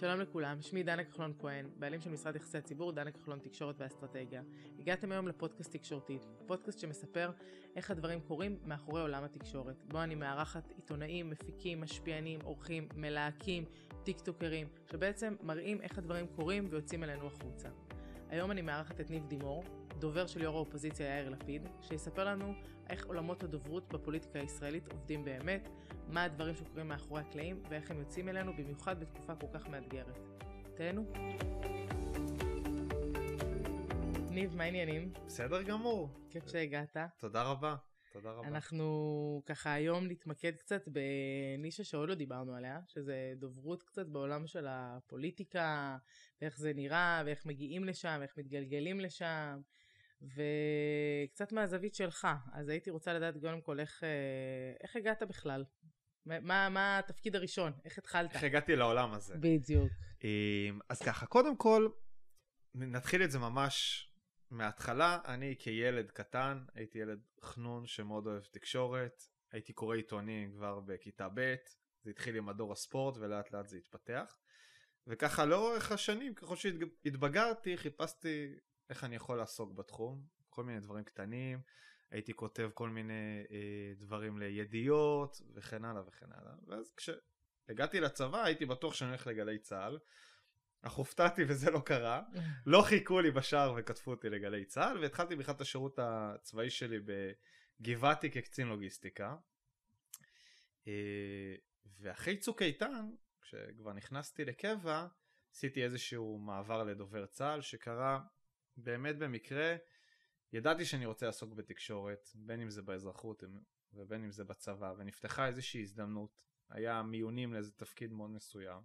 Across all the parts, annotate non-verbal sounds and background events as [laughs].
שלום לכולם, שמי דנה כחלון כהן, בעלים של משרד יחסי הציבור דנה כחלון תקשורת ואסטרטגיה. הגעתם היום לפודקאסט תקשורתית, פודקאסט שמספר איך הדברים קורים מאחורי עולם התקשורת, בו אני מארחת עיתונאים, מפיקים, משפיענים, עורכים, מלהקים, טיקטוקרים, שבעצם מראים איך הדברים קורים ויוצאים אלינו החוצה. היום אני מארחת את ניב דימור, דובר של יו"ר האופוזיציה יאיר לפיד, שיספר לנו איך עולמות הדוברות בפוליטיקה הישראלית עובדים באמת, מה הדברים שקורים מאחורי הקלעים ואיך הם יוצאים אלינו, במיוחד בתקופה כל כך מאתגרת. תהנו. ניב, מה העניינים? בסדר גמור. כיף שהגעת. תודה רבה. תודה רבה. אנחנו ככה היום נתמקד קצת בנישה שעוד לא דיברנו עליה, שזה דוברות קצת בעולם של הפוליטיקה, ואיך זה נראה, ואיך מגיעים לשם, ואיך מתגלגלים לשם, וקצת מהזווית שלך. אז הייתי רוצה לדעת קודם כל איך, אה, איך הגעת בכלל? מה, מה התפקיד הראשון? איך התחלת? איך הגעתי לעולם הזה? בדיוק. אמ, אז ככה, קודם כל, נתחיל את זה ממש מההתחלה. אני כילד קטן, הייתי ילד חנון שמאוד אוהב תקשורת, הייתי קורא עיתונים כבר בכיתה ב', זה התחיל עם מדור הספורט ולאט לאט זה התפתח. וככה לאורך השנים, ככל שהתבגרתי, חיפשתי איך אני יכול לעסוק בתחום, כל מיני דברים קטנים, הייתי כותב כל מיני אה, דברים לידיעות וכן הלאה וכן הלאה, ואז כשהגעתי לצבא הייתי בטוח שאני הולך לגלי צה"ל, אך הופתעתי וזה לא קרה, [laughs] לא חיכו לי בשער וכתבו אותי לגלי צה"ל, והתחלתי בכלל את השירות הצבאי שלי בגבעתי כקצין לוגיסטיקה. אה, ואחרי צוק איתן, כשכבר נכנסתי לקבע, עשיתי איזשהו מעבר לדובר צה"ל שקרה באמת במקרה, ידעתי שאני רוצה לעסוק בתקשורת, בין אם זה באזרחות ובין אם זה בצבא, ונפתחה איזושהי הזדמנות, היה מיונים לאיזה תפקיד מאוד מסוים,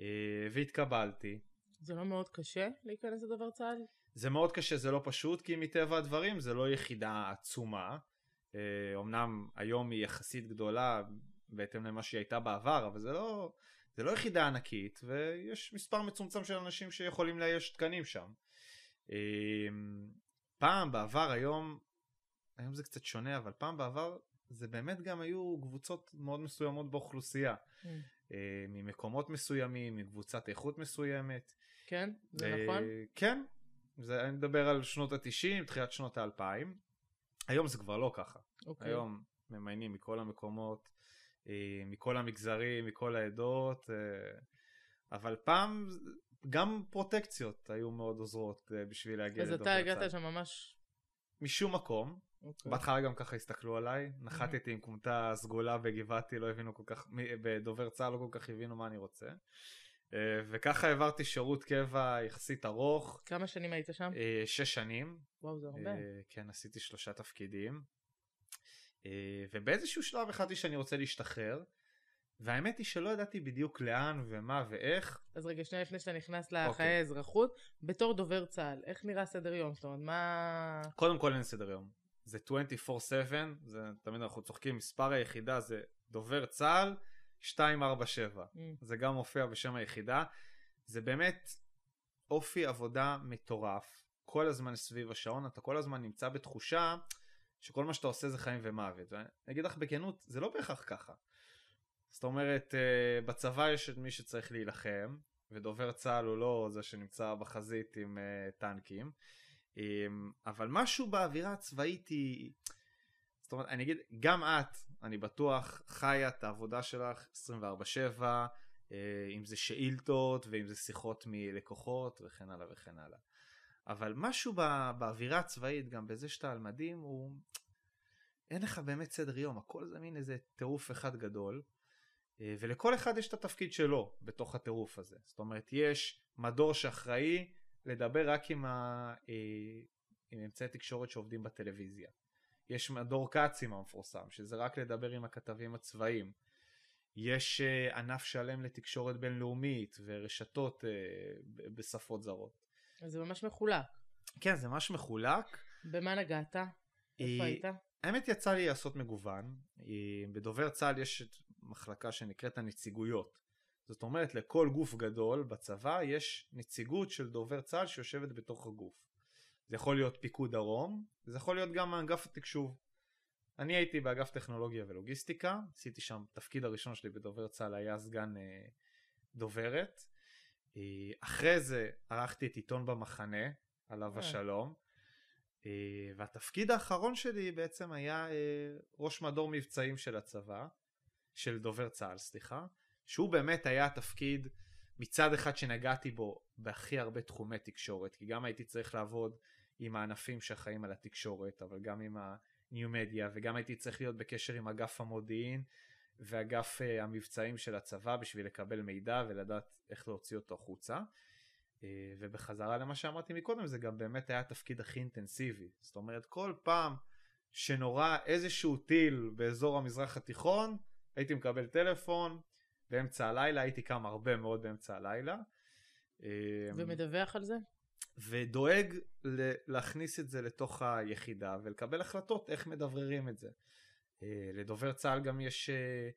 אה, והתקבלתי. זה לא מאוד קשה להיכנס לדובר צה"ל? זה מאוד קשה, זה לא פשוט, כי מטבע הדברים זה לא יחידה עצומה. אה, היום היא יחסית גדולה בהתאם למה שהיא הייתה בעבר, אבל זה לא, זה לא יחידה ענקית, ויש מספר מצומצם של אנשים שיכולים לאייש תקנים שם. אמ, פעם בעבר, היום, היום זה קצת שונה, אבל פעם בעבר זה באמת גם היו קבוצות מאוד מסוימות באוכלוסייה. Mm. אה, ממקומות מסוימים, מקבוצת איכות מסוימת. כן, זה נכון? כן, זה, אני מדבר על שנות ה-90, תחילת שנות ה-2000. היום זה כבר לא ככה. Okay. אוקיי. היום ממיינים מכל המקומות, אה, מכל המגזרים, מכל העדות, אה, אבל פעם גם פרוטקציות היו מאוד עוזרות אה, בשביל להגיע לדובר צה"ל. אז אתה הגעת שם ממש... משום מקום. Okay. אוקיי. בהתחלה גם ככה הסתכלו עליי, נחתתי עם כומתה סגולה בגבעתי, לא הבינו כל כך, בדובר צה"ל לא כל כך הבינו מה אני רוצה. אה, וככה העברתי שירות קבע יחסית ארוך. כמה שנים היית שם? אה, שש שנים. וואו, זה הרבה. כן, עשיתי שלושה תפקידים. ובאיזשהו שלב החלטתי שאני רוצה להשתחרר. והאמת היא שלא ידעתי בדיוק לאן ומה ואיך. אז רגע, שנייה לפני שאתה נכנס לחיי אוקיי. האזרחות, בתור דובר צה"ל, איך נראה סדר יום? זאת אומרת, מה... קודם כל אין סדר יום. זה 24/7, זה תמיד אנחנו צוחקים, מספר היחידה זה דובר צה"ל 247. Mm. זה גם מופיע בשם היחידה. זה באמת אופי עבודה מטורף. כל הזמן סביב השעון, אתה כל הזמן נמצא בתחושה שכל מה שאתה עושה זה חיים ומוות. ואני אגיד לך בכנות, זה לא בהכרח ככה. זאת אומרת, אה, בצבא יש את מי שצריך להילחם, ודובר צה"ל הוא לא זה שנמצא בחזית עם אה, טנקים, אבל משהו באווירה הצבאית היא... זאת אומרת, אני אגיד, גם את, אני בטוח, חיה את העבודה שלך 24/7, אה, אם זה שאילתות ואם זה שיחות מלקוחות וכן הלאה וכן הלאה. אבל משהו באווירה הצבאית, גם בזה שאתה על מדים, הוא... אין לך באמת סדר יום, הכל זה מין איזה טירוף אחד גדול. אה, ולכל אחד יש את התפקיד שלו בתוך הטירוף הזה. זאת אומרת, יש מדור שאחראי לדבר רק עם, ה... אה, עם אמצעי תקשורת שעובדים בטלוויזיה. יש מדור קאצים המפורסם, שזה רק לדבר עם הכתבים הצבאיים. יש אה, ענף שלם לתקשורת בינלאומית ורשתות בשפות זרות. אז זה ממש מחולק. כן, זה ממש מחולק. במה נגעת? איפה היית? האמת יצא לי לעשות מגוון. בדובר צה"ל יש מחלקה שנקראת הנציגויות. זאת אומרת, לכל גוף גדול בצבא יש נציגות של דובר צה"ל שיושבת בתוך הגוף. זה יכול להיות פיקוד דרום, זה יכול להיות גם אגף התקשוב. אני הייתי באגף טכנולוגיה ולוגיסטיקה, עשיתי שם, תפקיד הראשון שלי בדובר צה"ל היה סגן אה, דוברת. אחרי זה ערכתי את עיתון במחנה, עליו השלום. והתפקיד האחרון שלי בעצם היה ראש מדור מבצעים של הצבא, של דובר צה"ל, סליחה, שהוא באמת היה תפקיד מצד אחד שנגעתי בו בהכי הרבה תחומי תקשורת, כי גם הייתי צריך לעבוד עם הענפים שאחראים על התקשורת, אבל גם עם ה-new media, וגם הייתי צריך להיות בקשר עם אגף המודיעין ואגף uh, המבצעים של הצבא בשביל לקבל מידע ולדעת איך להוציא אותו החוצה. Uh, ובחזרה למה שאמרתי מקודם, זה גם באמת היה התפקיד הכי אינטנסיבי. זאת אומרת, כל פעם שנורה איזשהו טיל באזור המזרח התיכון, הייתי מקבל טלפון, באמצע הלילה, הייתי קם הרבה מאוד באמצע הלילה. אמ, ומדווח על זה? ודואג להכניס את זה לתוך היחידה ולקבל החלטות איך מדבררים את זה. אה, לדובר צה"ל גם יש אה,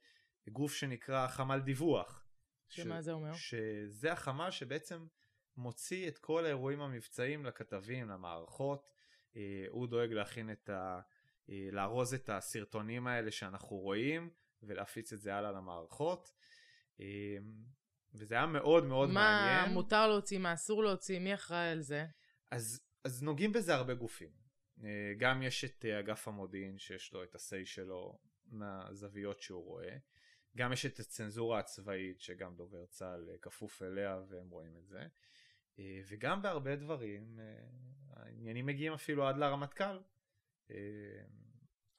גוף שנקרא חמ"ל דיווח. שמה ש... זה אומר? שזה החמ"ל שבעצם מוציא את כל האירועים המבצעיים לכתבים, למערכות. אה, הוא דואג להכין את ה... לארוז את הסרטונים האלה שאנחנו רואים ולהפיץ את זה הלאה למערכות. אמ, וזה היה מאוד מאוד מה מעניין. מה מותר להוציא, מה אסור להוציא, מי אחראי על זה? אז, אז נוגעים בזה הרבה גופים. אה, גם יש את אה, אגף המודיעין שיש לו את ה-say שלו מהזוויות שהוא רואה. גם יש את הצנזורה הצבאית שגם דובר צה"ל אה, כפוף אליה והם רואים את זה. וגם בהרבה דברים העניינים מגיעים אפילו עד לרמטכ"ל.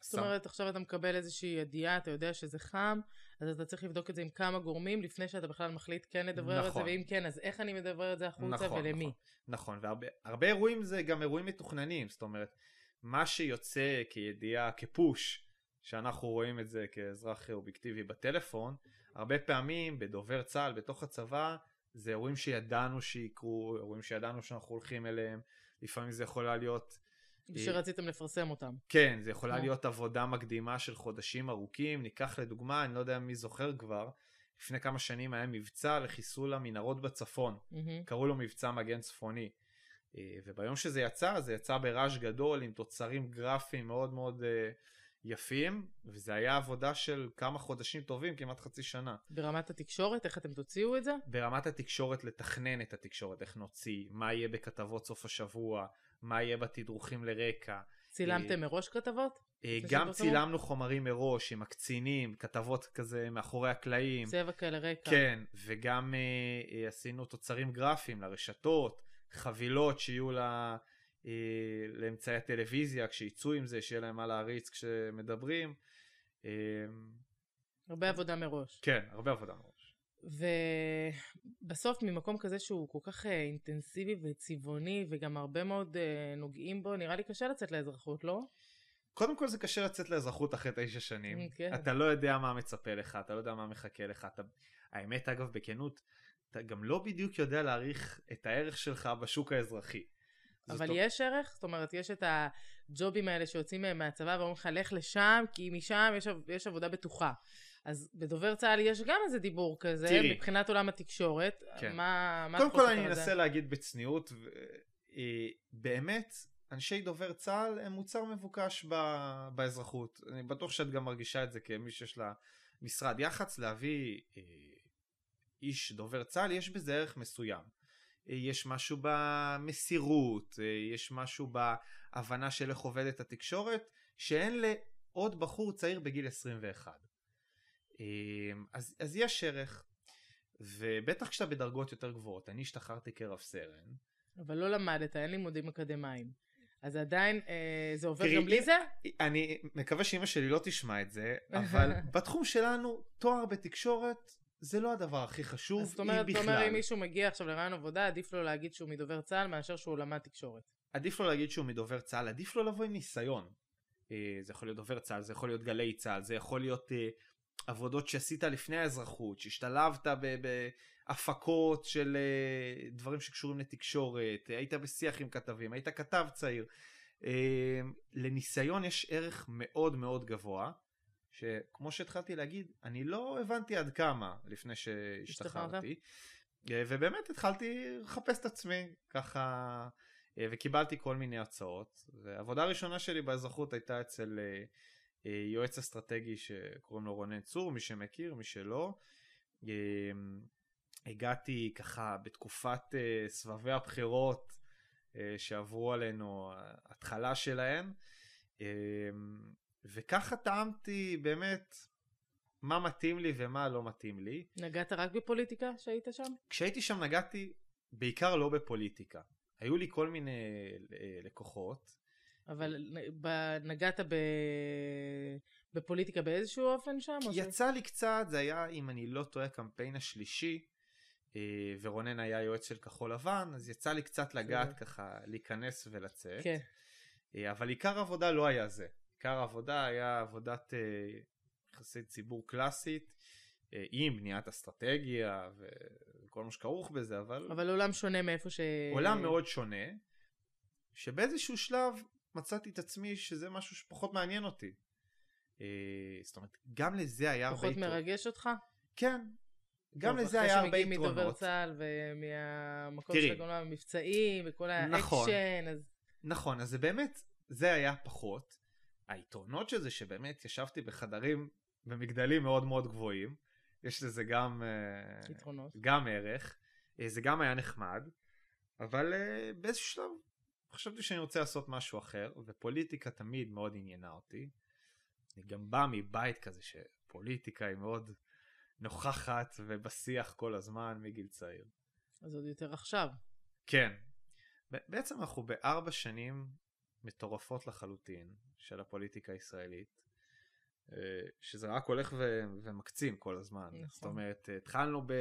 זאת אומרת, עכשיו אתה מקבל איזושהי ידיעה, אתה יודע שזה חם, אז אתה צריך לבדוק את זה עם כמה גורמים לפני שאתה בכלל מחליט כן לדברר נכון. את זה, נכון. ואם כן, אז איך אני מדברר את זה החוצה נכון, ולמי. נכון, נכון. והרבה אירועים זה גם אירועים מתוכננים, זאת אומרת, מה שיוצא כידיעה, כפוש, שאנחנו רואים את זה כאזרח אובייקטיבי בטלפון, הרבה פעמים בדובר צה"ל, בתוך הצבא, זה אירועים שידענו שיקרו, אירועים שידענו שאנחנו הולכים אליהם, לפעמים זה יכול להיות שרציתם לפרסם אותם. כן, זה יכולה להיות עבודה מקדימה של חודשים ארוכים. ניקח לדוגמה, אני לא יודע מי זוכר כבר, לפני כמה שנים היה מבצע לחיסול המנהרות בצפון. קראו לו מבצע מגן צפוני. אה, וביום שזה יצא, זה יצא ברעש גדול עם תוצרים גרפיים מאוד מאוד אה, יפים, וזה היה עבודה של כמה חודשים טובים, כמעט חצי שנה. ברמת התקשורת, איך אתם תוציאו את זה? ברמת התקשורת, לתכנן את התקשורת, איך נוציא, מה יהיה בכתבות סוף השבוע, מה יהיה בתדרוכים לרקע. צילמתם אה, מראש כתבות? אה, גם צילמנו חומרים מראש עם הקצינים, כתבות כזה מאחורי הקלעים. צבע כאלה רקע. כן, וגם אה, עשינו תוצרים גרפיים לרשתות, חבילות שיהיו לה, לאמצעי הטלוויזיה, כשיצאו עם זה, שיהיה להם מה להריץ כשמדברים. הרבה עבודה מראש. כן, הרבה עבודה מראש. ובסוף ממקום כזה שהוא כל כך אה, אינטנסיבי וצבעוני וגם הרבה מאוד אה, נוגעים בו, נראה לי קשה לצאת לאזרחות, לא? קודם כל זה קשה לצאת לאזרחות אחרי תשע שנים. Mm, כן. אתה לא יודע מה מצפה לך, אתה לא יודע מה מחכה לך. אתה... האמת אגב בכנות, אתה גם לא בדיוק יודע להעריך את הערך שלך בשוק האזרחי. אבל זאת... יש ערך? זאת אומרת, יש את הג'ובים האלה שיוצאים מהם מהצבא ואומרים לך, לך לשם, כי משם יש, יש עבודה בטוחה. אז בדובר צה"ל יש גם איזה דיבור כזה, תראי, מבחינת עולם התקשורת. כן. מה, מה קודם כל אני אנסה להגיד בצניעות, ו... אה, באמת, אנשי דובר צה"ל הם מוצר מבוקש ב... באזרחות. אני בטוח שאת גם מרגישה את זה כמי שיש לה משרד יח"צ, להביא אה, איש דובר צה"ל, יש בזה ערך מסוים. אה, יש משהו במסירות, אה, יש משהו בהבנה של איך עובדת התקשורת, שאין לעוד בחור צעיר בגיל 21. אמ, אז, אז יש ערך, ובטח כשאתה בדרגות יותר גבוהות, אני השתחררתי כרב סרן. אבל לא למדת, אין לימודים אקדמיים. אז עדיין אה, זה עובר גם בלי זה? אני מקווה שאימא שלי לא תשמע את זה, אבל [laughs] בתחום שלנו, תואר בתקשורת זה לא הדבר הכי חשוב, זאת אומרת, בכלל. זאת אומרת, אם מישהו מגיע עכשיו לרעיון עבודה, עדיף לו להגיד שהוא מדובר צה"ל מאשר שהוא למד תקשורת. עדיף לו להגיד שהוא מדובר צה"ל, עדיף לו לבוא עם ניסיון. אה, זה יכול להיות דובר צה"ל, זה יכול להיות גלי צה"ל, זה יכול להיות אה, עבודות שעשית לפני האזרחות, שהשתלבת בהפקות של אה, דברים שקשורים לתקשורת, היית בשיח עם כתבים, היית כתב צעיר. אה, לניסיון יש ערך מאוד מאוד גבוה, שכמו שהתחלתי להגיד, אני לא הבנתי עד כמה לפני שהשתחררתי, אה, ובאמת התחלתי לחפש את עצמי, ככה, וקיבלתי כל מיני הצעות. והעבודה הראשונה שלי באזרחות הייתה אצל יועץ אסטרטגי שקוראים לו רונן צור, מי שמכיר, מי שלא. אה, הגעתי ככה בתקופת uh, סבבי הבחירות שעברו עלינו, התחלה שלהן, uh, וככה טעמתי באמת מה מתאים לי ומה לא מתאים לי. נגעת רק בפוליטיקה שהיית שם? כשהייתי שם נגעתי בעיקר לא בפוליטיקה. היו לי כל מיני לקוחות. אבל נגעת ב... בפוליטיקה באיזשהו אופן שם? יצא ש... לי קצת, זה היה, אם אני לא טועה, הקמפיין השלישי, אה, ורונן היה יועץ של כחול לבן, אז יצא לי קצת לגעת ככה, להיכנס ולצאת. כן. אה, אבל עיקר עבודה לא היה זה. עיקר העבודה היה עבודת אה, יחסי ציבור קלאסית, עם בניית אסטרטגיה וכל מה שכרוך בזה, אבל... אבל עולם שונה מאיפה ש... עולם מאוד שונה, שבאיזשהו שלב מצאתי את עצמי שזה משהו שפחות מעניין אותי. זאת אומרת, גם לזה היה הרבה... פחות מרגש אותך? כן, גם לזה היה הרבה יתרונות. אחרי שמגיעים מדובר צה"ל ומהמקום של הגאונה המבצעיים וכל נכון, האקשן. אז... נכון, אז זה באמת, זה היה פחות. היתרונות של זה שבאמת ישבתי בחדרים במגדלים מאוד מאוד גבוהים. יש לזה גם, אה, יתרונות. גם ערך. אה, זה גם היה נחמד. אבל אה, באיזשהו שלב חשבתי שאני רוצה לעשות משהו אחר, ופוליטיקה תמיד מאוד עניינה אותי. אני גם בא מבית כזה שפוליטיקה היא מאוד נוכחת ובשיח כל הזמן מגיל צעיר. אז עוד יותר עכשיו. כן. בעצם אנחנו בארבע שנים מטורפות לחלוטין של הפוליטיקה הישראלית, אה, שזה רק הולך ו- ומקצין כל הזמן. נכון. זאת אומרת, התחלנו ב...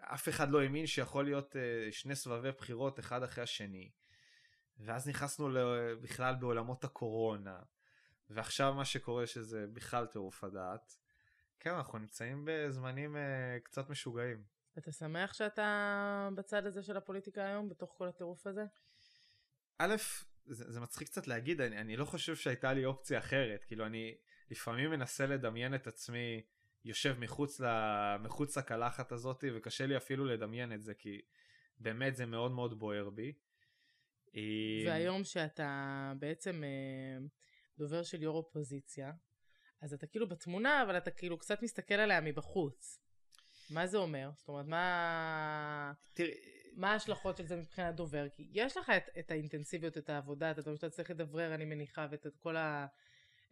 אף אחד לא האמין שיכול להיות אה, שני סבבי בחירות אחד אחרי השני. ואז נכנסנו בכלל בעולמות הקורונה. ועכשיו מה שקורה שזה בכלל טירוף הדעת. כן, אנחנו נמצאים בזמנים uh, קצת משוגעים. אתה שמח שאתה בצד הזה של הפוליטיקה היום, בתוך כל הטירוף הזה? א', זה, זה מצחיק קצת להגיד, אני, אני לא חושב שהייתה לי אופציה אחרת. כאילו, אני לפעמים מנסה לדמיין את עצמי יושב מחוץ, ל, מחוץ לקלחת הזאת, וקשה לי אפילו לדמיין את זה, כי באמת זה מאוד מאוד בוער בי. אה, והיום שאתה בעצם אה, דובר של יו"ר אופוזיציה, אז אתה כאילו בתמונה, אבל אתה כאילו קצת מסתכל עליה מבחוץ. מה זה אומר? זאת אומרת, מה... תראי... מה ההשלכות של זה מבחינת דובר? כי יש לך את, את האינטנסיביות, את העבודה, אתה שאתה צריך לדברר, אני מניחה, ואת את כל, ה,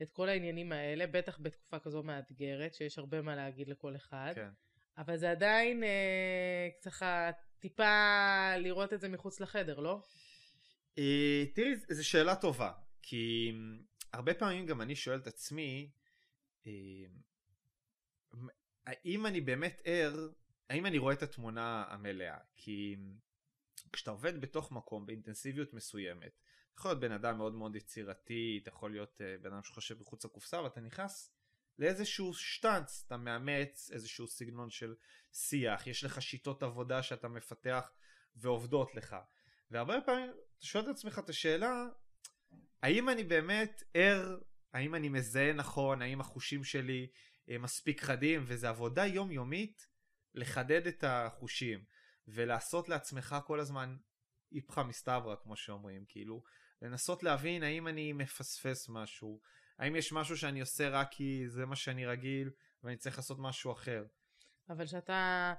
את כל העניינים האלה, בטח בתקופה כזו מאתגרת, שיש הרבה מה להגיד לכל אחד. כן. אבל זה עדיין אה, צריכה טיפה לראות את זה מחוץ לחדר, לא? אה, תראי, זו שאלה טובה, כי הרבה פעמים גם אני שואל את עצמי, אמ, האם אני באמת ער, האם אני רואה את התמונה המלאה? כי כשאתה עובד בתוך מקום באינטנסיביות מסוימת, אתה יכול להיות בן אדם מאוד מאוד יצירתי, אתה יכול להיות אה, בן אדם שחושב מחוץ לקופסה, ואתה נכנס לאיזשהו שטאנץ, אתה מאמץ איזשהו סגנון של שיח, יש לך שיטות עבודה שאתה מפתח ועובדות לך. והרבה פעמים אתה שואל את עצמך את השאלה, האם אני באמת ער האם אני מזהה נכון, האם החושים שלי אה, מספיק חדים, וזו עבודה יומיומית לחדד את החושים, ולעשות לעצמך כל הזמן איפכא מסתברא, כמו שאומרים, כאילו, לנסות להבין האם אני מפספס משהו, האם יש משהו שאני עושה רק כי זה מה שאני רגיל, ואני צריך לעשות משהו אחר. אבל שאתה...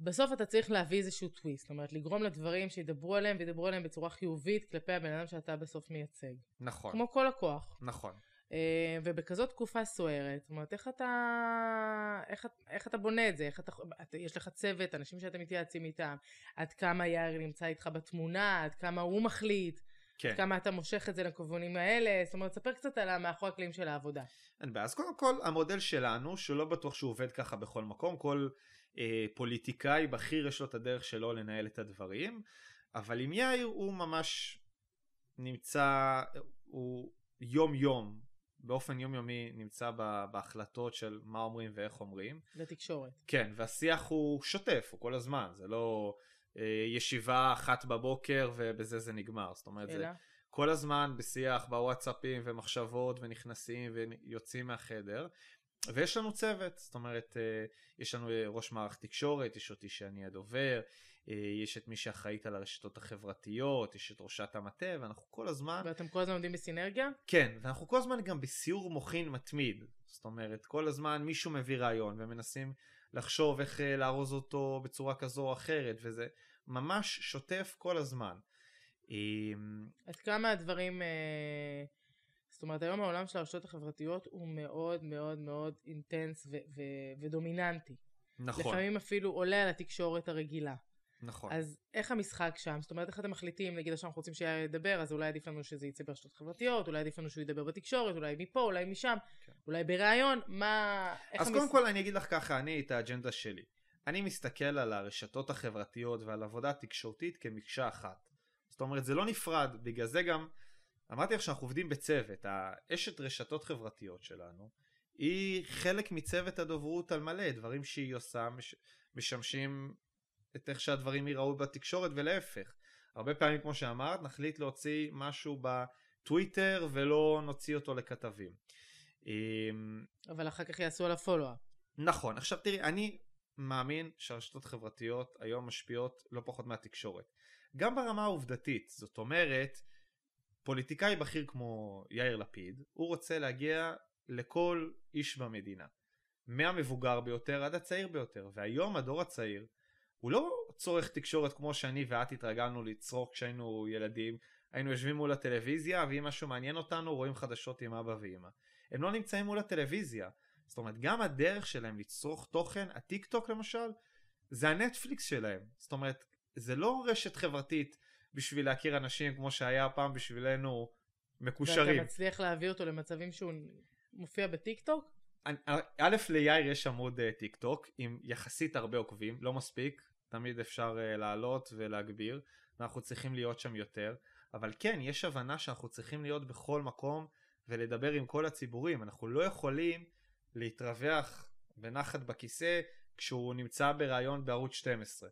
בסוף אתה צריך להביא איזשהו טוויסט, זאת אומרת לגרום לדברים שידברו עליהם וידברו עליהם בצורה חיובית כלפי הבן אדם שאתה בסוף מייצג. נכון. כמו כל לקוח. נכון. אה, ובכזאת תקופה סוערת, זאת אומרת, איך אתה, איך, איך אתה בונה את זה? איך אתה, יש לך צוות, אנשים שאתם מתייעצים איתם, עד כמה יאיר נמצא איתך בתמונה, עד כמה הוא מחליט, כן. עד כמה אתה מושך את זה לכיוונים האלה, זאת אומרת, ספר קצת על המאחורי הקלעים של העבודה. אין בעיה, אז קודם כל, המודל שלנו, שלא בטוח שהוא עובד ככה בכל מקום, כל פוליטיקאי בכיר יש לו את הדרך שלו לנהל את הדברים, אבל עם יאיר הוא ממש נמצא, הוא יום יום באופן יומיומי נמצא בהחלטות של מה אומרים ואיך אומרים. לתקשורת. כן, והשיח הוא שוטף, הוא כל הזמן, זה לא אה, ישיבה אחת בבוקר ובזה זה נגמר. זאת אומרת, אלא? זה כל הזמן בשיח בוואטסאפים ומחשבות ונכנסים ויוצאים מהחדר. ויש לנו צוות, זאת אומרת, אה, יש לנו אה, ראש מערך תקשורת, יש אותי שאני הדובר, אה, יש את מי שאחראית על הרשתות החברתיות, יש את ראשת המטה, ואנחנו כל הזמן... ואתם כל הזמן עומדים בסינרגיה? כן, ואנחנו כל הזמן גם בסיור מוחין מתמיד. זאת אומרת, כל הזמן מישהו מביא רעיון ומנסים לחשוב איך לארוז אותו בצורה כזו או אחרת, וזה ממש שוטף כל הזמן. אמ, עד כמה הדברים, אה, זאת אומרת היום העולם של הרשתות החברתיות הוא מאוד מאוד מאוד אינטנס ו- ו- ודומיננטי. נכון. לפעמים אפילו עולה על התקשורת הרגילה. נכון. אז איך המשחק שם? זאת אומרת, איך אתם מחליטים, נגיד עכשיו אנחנו רוצים שיהיה לדבר, אז אולי עדיף לנו שזה יצא ברשתות חברתיות, אולי עדיף לנו שהוא ידבר בתקשורת, אולי מפה, אולי משם, כן. אולי בריאיון, מה... אז קודם המש... כל אני אגיד לך ככה, אני את האג'נדה שלי. אני מסתכל על הרשתות החברתיות ועל עבודה תקשורתית כמקשה אחת. זאת אומרת, זה לא נפרד, בגלל זה גם, אמרתי לך שאנחנו עובדים בצוות, האשת רשתות חברתיות שלנו, היא חלק מצוות הדוברות על מלא, דברים שהיא עושה מש... משמשים את איך שהדברים ייראו בתקשורת ולהפך. הרבה פעמים כמו שאמרת נחליט להוציא משהו בטוויטר ולא נוציא אותו לכתבים. אמ, אבל אחר כך יעשו על הפולו-אפ. נכון עכשיו תראי אני מאמין שהרשתות חברתיות היום משפיעות לא פחות מהתקשורת. גם ברמה העובדתית זאת אומרת פוליטיקאי בכיר כמו יאיר לפיד הוא רוצה להגיע לכל איש במדינה. מהמבוגר ביותר עד הצעיר ביותר והיום הדור הצעיר הוא לא צורך תקשורת כמו שאני ואת התרגלנו לצרוך כשהיינו ילדים. היינו יושבים מול הטלוויזיה ואם משהו מעניין אותנו רואים חדשות עם אבא ואמא. הם לא נמצאים מול הטלוויזיה. זאת אומרת גם הדרך שלהם לצרוך תוכן, הטיק טוק למשל, זה הנטפליקס שלהם. זאת אומרת זה לא רשת חברתית בשביל להכיר אנשים כמו שהיה פעם בשבילנו מקושרים. ואתה מצליח להביא אותו למצבים שהוא מופיע בטיק טוק? א' ליאיר יש עמוד אה, טיק טוק עם יחסית הרבה עוקבים, לא מספיק, תמיד אפשר אה, לעלות ולהגביר, ואנחנו צריכים להיות שם יותר, אבל כן, יש הבנה שאנחנו צריכים להיות בכל מקום ולדבר עם כל הציבורים, אנחנו לא יכולים להתרווח בנחת בכיסא כשהוא נמצא בריאיון בערוץ 12.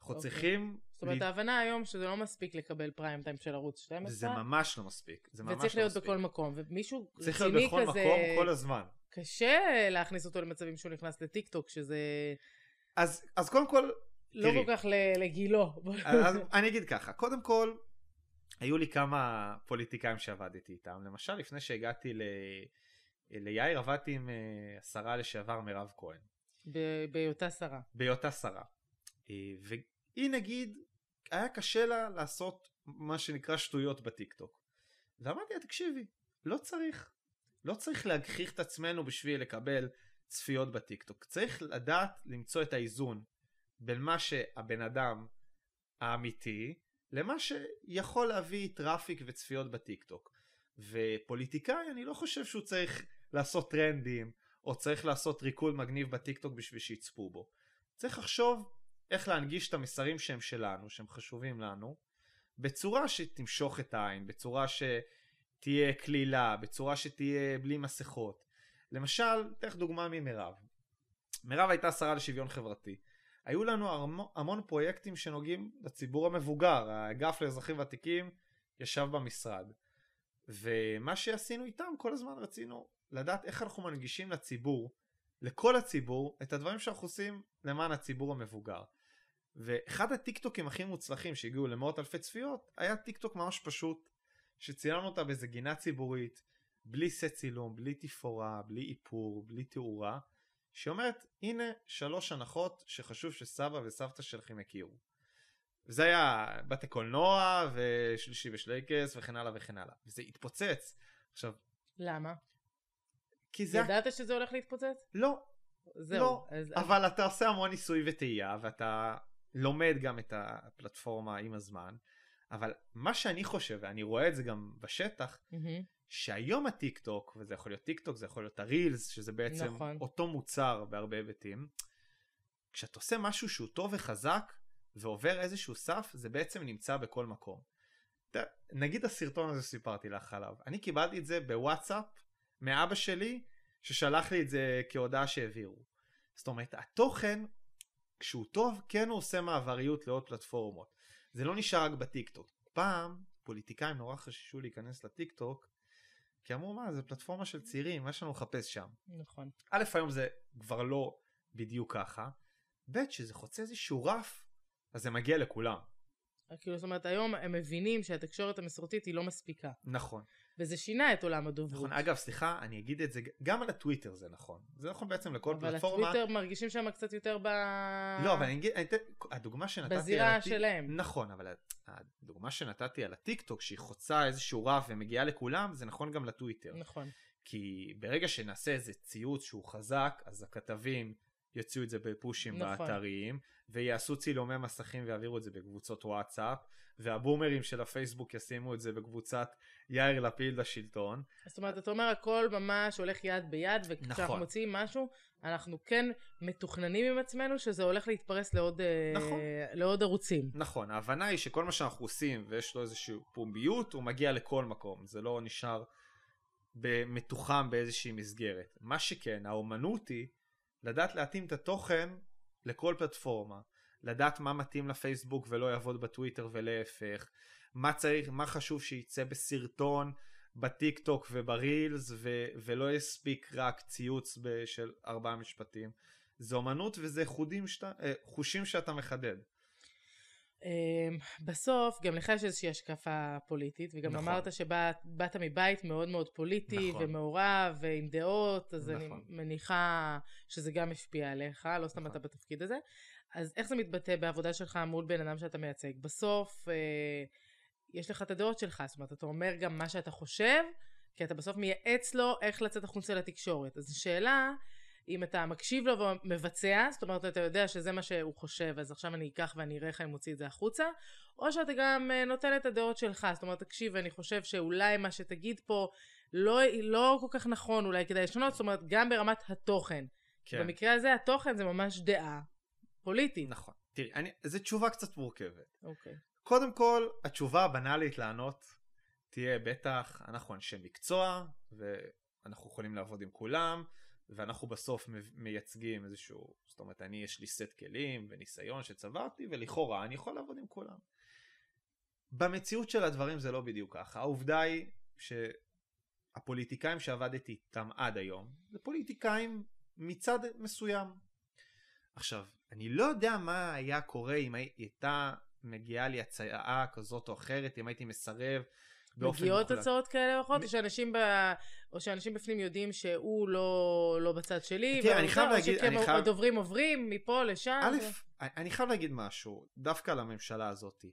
אנחנו. אוקיי. צריכים... זאת אומרת. ההבנה היום שזה לא מספיק לקבל פריים טיים של ערוץ 12. זה ממש לא מספיק. זה ממש וצריך לא להיות מספיק. בכל מקום, ומישהו רציני כזה... צריך להיות בכל מקום כל הזמן. קשה להכניס אותו למצבים שהוא נכנס לטיק טוק, שזה... אז, אז קודם כל, לא תראי, כל כך לגילו. אז אני אגיד ככה, קודם כל, היו לי כמה פוליטיקאים שעבדתי איתם. למשל, לפני שהגעתי ל... ליאיר, עבדתי עם אה, השרה לשעבר מירב כהן. בהיותה שרה. בהיותה שרה. אה, והיא נגיד, היה קשה לה לעשות מה שנקרא שטויות בטיקטוק. ואמרתי לה, תקשיבי, לא צריך. לא צריך להגחיך את עצמנו בשביל לקבל צפיות בטיקטוק. צריך לדעת למצוא את האיזון בין מה שהבן אדם האמיתי למה שיכול להביא traffic וצפיות בטיקטוק. ופוליטיקאי אני לא חושב שהוא צריך לעשות טרנדים או צריך לעשות ריקוד מגניב בטיקטוק בשביל שיצפו בו. צריך לחשוב איך להנגיש את המסרים שהם שלנו, שהם חשובים לנו, בצורה שתמשוך את העין, בצורה ש... תהיה קלילה, בצורה שתהיה בלי מסכות. למשל, אתן לך דוגמה ממירב. מירב הייתה שרה לשוויון חברתי. היו לנו המון פרויקטים שנוגעים לציבור המבוגר, האגף לאזרחים ותיקים ישב במשרד. ומה שעשינו איתם, כל הזמן רצינו לדעת איך אנחנו מנגישים לציבור, לכל הציבור, את הדברים שאנחנו עושים למען הציבור המבוגר. ואחד הטיקטוקים הכי מוצלחים שהגיעו למאות אלפי צפיות, היה טיקטוק ממש פשוט, שצילמנו אותה באיזה גינה ציבורית, בלי סט צילום, בלי תפאורה, בלי איפור, בלי תאורה, שאומרת הנה שלוש הנחות שחשוב שסבא וסבתא שלכם יכירו. וזה היה בתי קולנוע ושלישי בשלייקס וכן הלאה וכן הלאה. וזה התפוצץ. עכשיו... למה? כי זה... ידעת שזה הולך להתפוצץ? לא. זהו. לא. אז... אבל אתה עושה המון ניסוי וטעייה ואתה לומד גם את הפלטפורמה עם הזמן. אבל מה שאני חושב, ואני רואה את זה גם בשטח, mm-hmm. שהיום הטיק טוק, וזה יכול להיות טיק טוק, זה יכול להיות הרילס, שזה בעצם נכון. אותו מוצר בהרבה היבטים, כשאתה עושה משהו שהוא טוב וחזק, ועובר איזשהו סף, זה בעצם נמצא בכל מקום. נגיד הסרטון הזה שסיפרתי לך עליו, אני קיבלתי את זה בוואטסאפ מאבא שלי, ששלח לי את זה כהודעה שהעבירו. זאת אומרת, התוכן, כשהוא טוב, כן הוא עושה מעבריות לעוד פלטפורמות. זה לא נשאר רק בטיקטוק. פעם פוליטיקאים נורא חששו להיכנס לטיקטוק, כי אמרו מה זה פלטפורמה של צעירים, מה יש לנו לחפש שם. נכון. א' היום זה כבר לא בדיוק ככה, ב' שזה חוצה איזשהו רף, אז זה מגיע לכולם. כאילו, זאת אומרת, היום הם מבינים שהתקשורת המסורתית היא לא מספיקה. נכון. וזה שינה את עולם הדוברות. נכון, אגב, סליחה, אני אגיד את זה, גם על הטוויטר זה נכון. זה נכון בעצם לכל אבל פלטפורמה. הטוויטר מרגישים שם קצת יותר ב... לא, אבל אני אגיד, אני הדוגמה שנתתי בזירה על שלהם. נכון, אבל הדוגמה שנתתי על הטיקטוק, שהיא חוצה איזשהו רף ומגיעה לכולם, זה נכון גם לטוויטר. נכון. כי ברגע שנעשה איזה ציוץ שהוא חזק, אז הכתבים יוציאו את זה בפושים נכון. באתרים, ויעשו צילומי מסכים ויעבירו את זה בקבוצות וואטסאפ, והבומרים של הפייסבוק ישימו את זה בקבוצת יאיר לפיד לשלטון. זאת אומרת, אתה אומר, הכל ממש הולך יד ביד, וכשאנחנו נכון. מוציאים משהו, אנחנו כן מתוכננים עם עצמנו שזה הולך להתפרס לעוד, אה, נכון. לעוד ערוצים. נכון, ההבנה היא שכל מה שאנחנו עושים ויש לו איזושהי פומביות, הוא מגיע לכל מקום, זה לא נשאר מתוחם באיזושהי מסגרת. מה שכן, האומנות היא לדעת להתאים את התוכן לכל פלטפורמה, לדעת מה מתאים לפייסבוק ולא יעבוד בטוויטר ולהפך, מה צריך, מה חשוב שייצא בסרטון, בטיק טוק וברילס, ו- ולא יספיק רק ציוץ של ארבעה משפטים. זה אומנות וזה חודים שאתה, אה, חושים שאתה מחדד. אמ, בסוף, גם לך יש איזושהי השקפה פוליטית, וגם נכון. אמרת שבאת מבית מאוד מאוד פוליטי, נכון. ומעורב, ועם דעות, אז אני נכון. מניחה שזה גם השפיע עליך, לא סתם נכון. אתה בתפקיד הזה. אז איך זה מתבטא בעבודה שלך מול בן אדם שאתה מייצג? בסוף, אה, יש לך את הדעות שלך, זאת אומרת, אתה אומר גם מה שאתה חושב, כי אתה בסוף מייעץ לו איך לצאת החוצה לתקשורת. אז השאלה, אם אתה מקשיב לו ומבצע, זאת אומרת, אתה יודע שזה מה שהוא חושב, אז עכשיו אני אקח ואני אראה איך אני מוציא את זה החוצה, או שאתה גם אה, נותן את הדעות שלך, זאת אומרת, תקשיב, אני חושב שאולי מה שתגיד פה לא, לא כל כך נכון, אולי כדאי לשנות, זאת אומרת, גם ברמת התוכן. כן. במקרה הזה התוכן זה ממש דעה פוליטית. נכון. תראי, אני, זו תשובה קצת מורכבת. אוקיי. קודם כל, התשובה הבנאלית לענות תהיה בטח, אנחנו אנשי מקצוע, ואנחנו יכולים לעבוד עם כולם, ואנחנו בסוף מייצגים איזשהו, זאת אומרת, אני יש לי סט כלים וניסיון שצברתי, ולכאורה אני יכול לעבוד עם כולם. במציאות של הדברים זה לא בדיוק ככה. העובדה היא שהפוליטיקאים שעבדתי איתם עד היום, זה פוליטיקאים מצד מסוים. עכשיו, אני לא יודע מה היה קורה אם הי- הייתה מגיעה לי הצעה כזאת או אחרת, אם הייתי מסרב באופן מגיעות מוחלט. הצעות כאלה או אחרות, שאנשים, ב... או שאנשים בפנים יודעים שהוא לא, לא בצד שלי, תראה, אני חייב להגיד- אני חייב- הדוברים עוברים מפה לשם. א', ו- אני חייב להגיד משהו, דווקא על הממשלה הזאת.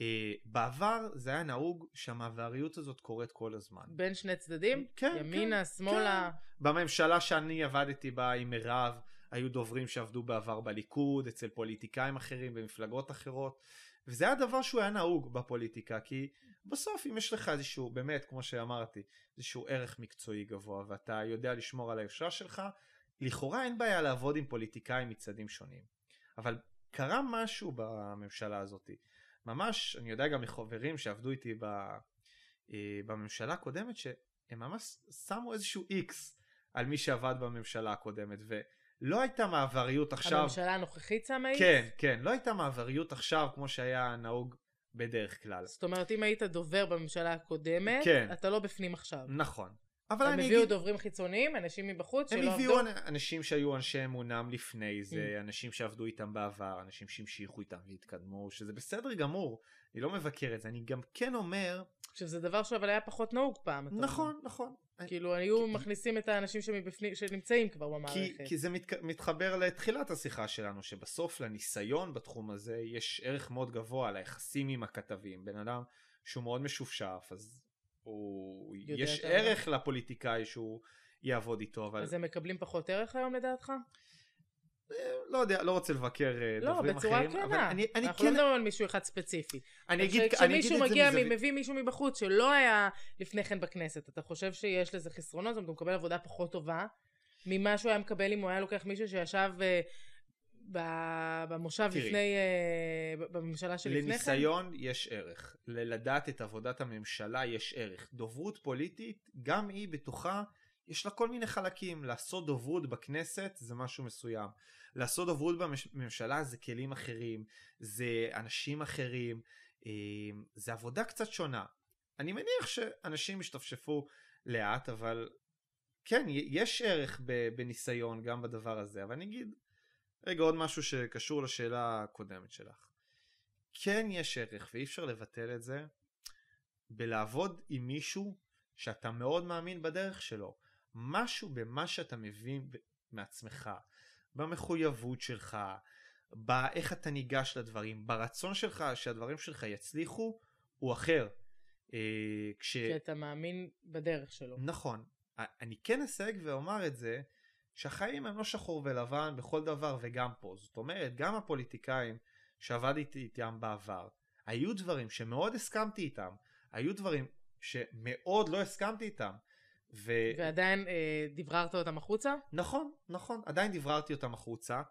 אה, בעבר זה היה נהוג שהמעבריות הזאת קורית כל הזמן. בין שני צדדים? כן, ימינה, כן, שמאלה. בממשלה שאני עבדתי בה עם מירב, היו דוברים שעבדו בעבר בליכוד, אצל פוליטיקאים אחרים, במפלגות אחרות, וזה היה דבר שהוא היה נהוג בפוליטיקה, כי בסוף אם יש לך איזשהו, באמת, כמו שאמרתי, איזשהו ערך מקצועי גבוה, ואתה יודע לשמור על היושרה שלך, לכאורה אין בעיה לעבוד עם פוליטיקאים מצדדים שונים. אבל קרה משהו בממשלה הזאת. ממש, אני יודע גם מחברים שעבדו איתי ב, אה, בממשלה הקודמת, שהם ממש שמו איזשהו איקס על מי שעבד בממשלה הקודמת, ולא הייתה מעבריות עכשיו... הממשלה הנוכחית שמה איקס? כן, כן, לא הייתה מעבריות עכשיו כמו שהיה נהוג בדרך כלל. זאת אומרת, אם היית דובר בממשלה הקודמת, כן. אתה לא בפנים עכשיו. נכון. אבל הם אני הביאו אגיד, דוברים חיצוניים, אנשים מבחוץ הם שלא הביאו עבדו? אנ- אנשים שהיו אנשי אמונם לפני זה, Mm. אנשים שעבדו איתם בעבר, אנשים שהמשיכו איתם והתקדמו, שזה בסדר גמור, אני לא מבקר את זה, אני גם כן אומר, עכשיו, זה דבר שאבל היה פחות נהוג פעם. נכון, נכון. כאילו, היו כי- מכניסים את האנשים שמבפנים, שנמצאים כבר כי, במערכת. כי זה מת, מתחבר לתחילת השיחה שלנו, שבסוף לניסיון בתחום הזה יש ערך מאוד גבוה ליחסים עם הכתבים. בן אדם שהוא מאוד משופשף, אז הוא... יש ערך לפוליטיקאי שהוא יעבוד איתו, אבל אז הם מקבלים פחות ערך היום לדעתך? לא יודע, לא רוצה לבקר אה, לא, דוברים בצורה אחרים, אבל כנה. אני, אני אנחנו לא כן, מדברים על מישהו אחד ספציפי. אני אגיד, אני אגיד כשמישהו את זה מגיע, מזווית- מביא מישהו מבחוץ שלא היה לפני כן בכנסת, אתה חושב שיש לזה חסרונות? זאת אומרת, הוא מקבל עבודה פחות טובה ממה שהוא היה מקבל אם הוא היה לוקח מישהו שישב אה, ב- במושב תראי. לפני, ב- בממשלה שלפני כן? לניסיון יש ערך, ללדעת את עבודת הממשלה יש ערך. דוברות פוליטית, גם היא בתוכה, יש לה כל מיני חלקים. לעשות דוברות בכנסת זה משהו מסוים. לעשות דוברות בממשלה זה כלים אחרים, זה אנשים אחרים, אה, זה עבודה קצת שונה. אני מניח שאנשים ישתפשפו לאט, אבל כן, יש ערך בניסיון גם בדבר הזה. אבל אני אגיד רגע עוד משהו שקשור לשאלה הקודמת שלך. כן יש ערך ואי אפשר לבטל את זה בלעבוד עם מישהו שאתה מאוד מאמין בדרך שלו. משהו במה שאתה מבין מעצמך, במחויבות שלך, באיך אתה ניגש לדברים, ברצון שלך שהדברים שלך יצליחו, הוא אחר. אה, כש... כי אתה מאמין בדרך שלו. נכון. אני כן אסייג ואומר את זה, שהחיים הם לא שחור ולבן בכל דבר וגם פה. זאת אומרת, גם הפוליטיקאים שעבדתי איתם בעבר, היו דברים שמאוד הסכמתי איתם, היו דברים שמאוד לא הסכמתי איתם. ו... ועדיין אה, דבררת אותם החוצה? נכון, נכון, עדיין דבררתי אותם החוצה.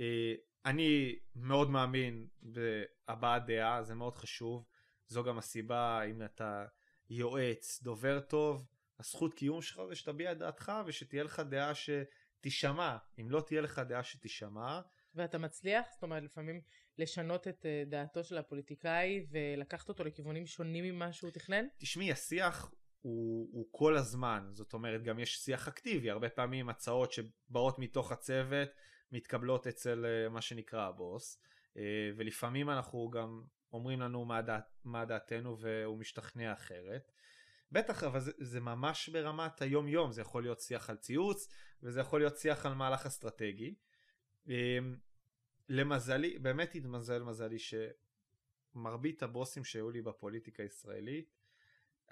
אה, אני מאוד מאמין בהבעת דעה, זה מאוד חשוב. זו גם הסיבה, אם אתה יועץ, דובר טוב, הזכות קיום שלך זה שתביע את דעתך ושתהיה לך דעה שתישמע. אם לא תהיה לך דעה שתישמע... ואתה מצליח? זאת אומרת, לפעמים לשנות את אה, דעתו של הפוליטיקאי ולקחת אותו לכיוונים שונים ממה שהוא תכנן? תשמעי, השיח הוא, הוא כל הזמן, זאת אומרת גם יש שיח אקטיבי, הרבה פעמים הצעות שבאות מתוך הצוות מתקבלות אצל אה, מה שנקרא הבוס, אה, ולפעמים אנחנו גם אומרים לנו מה, דעת, מה דעתנו והוא משתכנע אחרת. בטח, אבל זה, זה ממש ברמת היום יום, זה יכול להיות שיח על ציוץ וזה יכול להיות שיח על מהלך אסטרטגי. למזלי, באמת התמזל מזלי שמרבית הבוסים שהיו לי בפוליטיקה הישראלית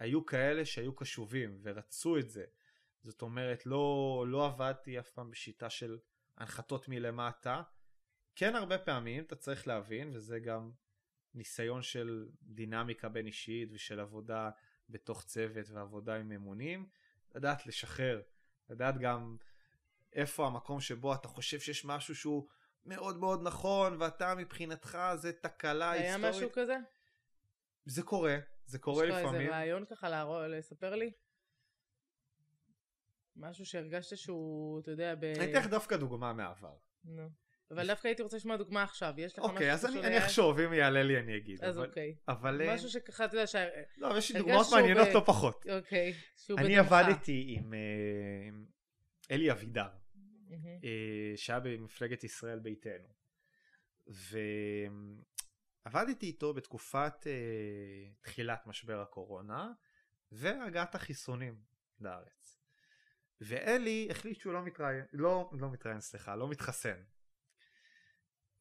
היו כאלה שהיו קשובים ורצו את זה. זאת אומרת, לא, לא עבדתי אף פעם בשיטה של הנחתות מלמטה. כן הרבה פעמים אתה צריך להבין, וזה גם ניסיון של דינמיקה בין אישית ושל עבודה בתוך צוות ועבודה עם ממונים, לדעת לשחרר, לדעת גם איפה המקום שבו אתה חושב שיש משהו שהוא מאוד מאוד נכון, ואתה מבחינתך זה תקלה היה היסטורית. היה משהו כזה? זה קורה, זה קורה לפעמים. יש לך איזה רעיון ככה להרוא, לספר לי? משהו שהרגשת שהוא, אתה יודע, ב... אני אתן לך דווקא דוגמה מהעבר. נו. אבל דווקא הייתי רוצה לשמוע דוגמה עכשיו, יש לך אוקיי, משהו אוקיי, אז אני אחשוב, אם יעלה לי אני אגיד. אז אוקיי. אבל... משהו שככה, אתה יודע, ש... לא, יש לי דוגמאות מעניינות לא פחות. אוקיי, שהוא בדמך. אני עבדתי עם אה, אלי אבידר. אה, שהיה במפלגת ישראל ביתנו. ועבדתי איתו בתקופת אה, תחילת משבר הקורונה והגעת החיסונים לארץ. ואלי החליט שהוא לא מתראיין, לא, לא מתראיין סליחה, לא מתחסן.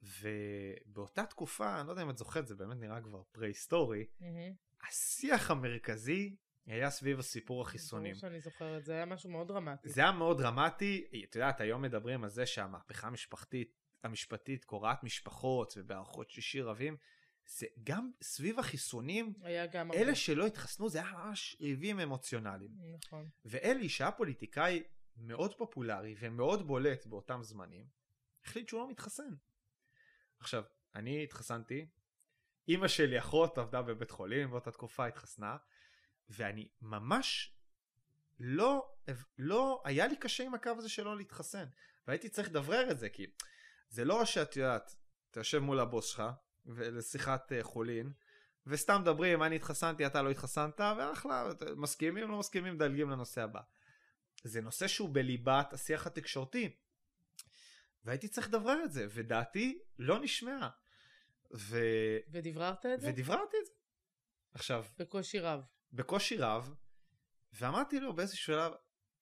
ובאותה תקופה, אני לא יודע אם את זוכרת, זה באמת נראה כבר פרה-היסטורי, mm-hmm. השיח המרכזי היה סביב הסיפור החיסונים. ברור שאני זוכרת, זה היה משהו מאוד דרמטי. זה היה מאוד דרמטי, את יודעת, היום מדברים על זה שהמהפכה המשפחתית, המשפטית קורעת משפחות ובהערכות שישי רבים, זה גם סביב החיסונים, גם אלה הרבה. שלא התחסנו זה היה ממש ריבים אמוציונליים. נכון. ואלי, שהיה פוליטיקאי מאוד פופולרי ומאוד בולט באותם זמנים, החליט שהוא לא מתחסן. עכשיו, אני התחסנתי, אימא שלי אחות עבדה בבית חולים באותה תקופה התחסנה, ואני ממש לא, לא, היה לי קשה עם הקו הזה שלא להתחסן. והייתי צריך לדברר את זה, כי זה לא שאת יודעת, אתה יושב מול הבוס שלך, לשיחת אה, חולין, וסתם מדברים, אני התחסנתי, אתה לא התחסנת, ואחלה, מסכימים, לא מסכימים, דלגים לנושא הבא. זה נושא שהוא בליבת השיח התקשורתי. והייתי צריך לדברר את זה, ודעתי לא נשמעה. ו... ודבררת את זה? ודבררתי את זה. עכשיו... בקושי רב. בקושי רב, ואמרתי לו באיזה שלב,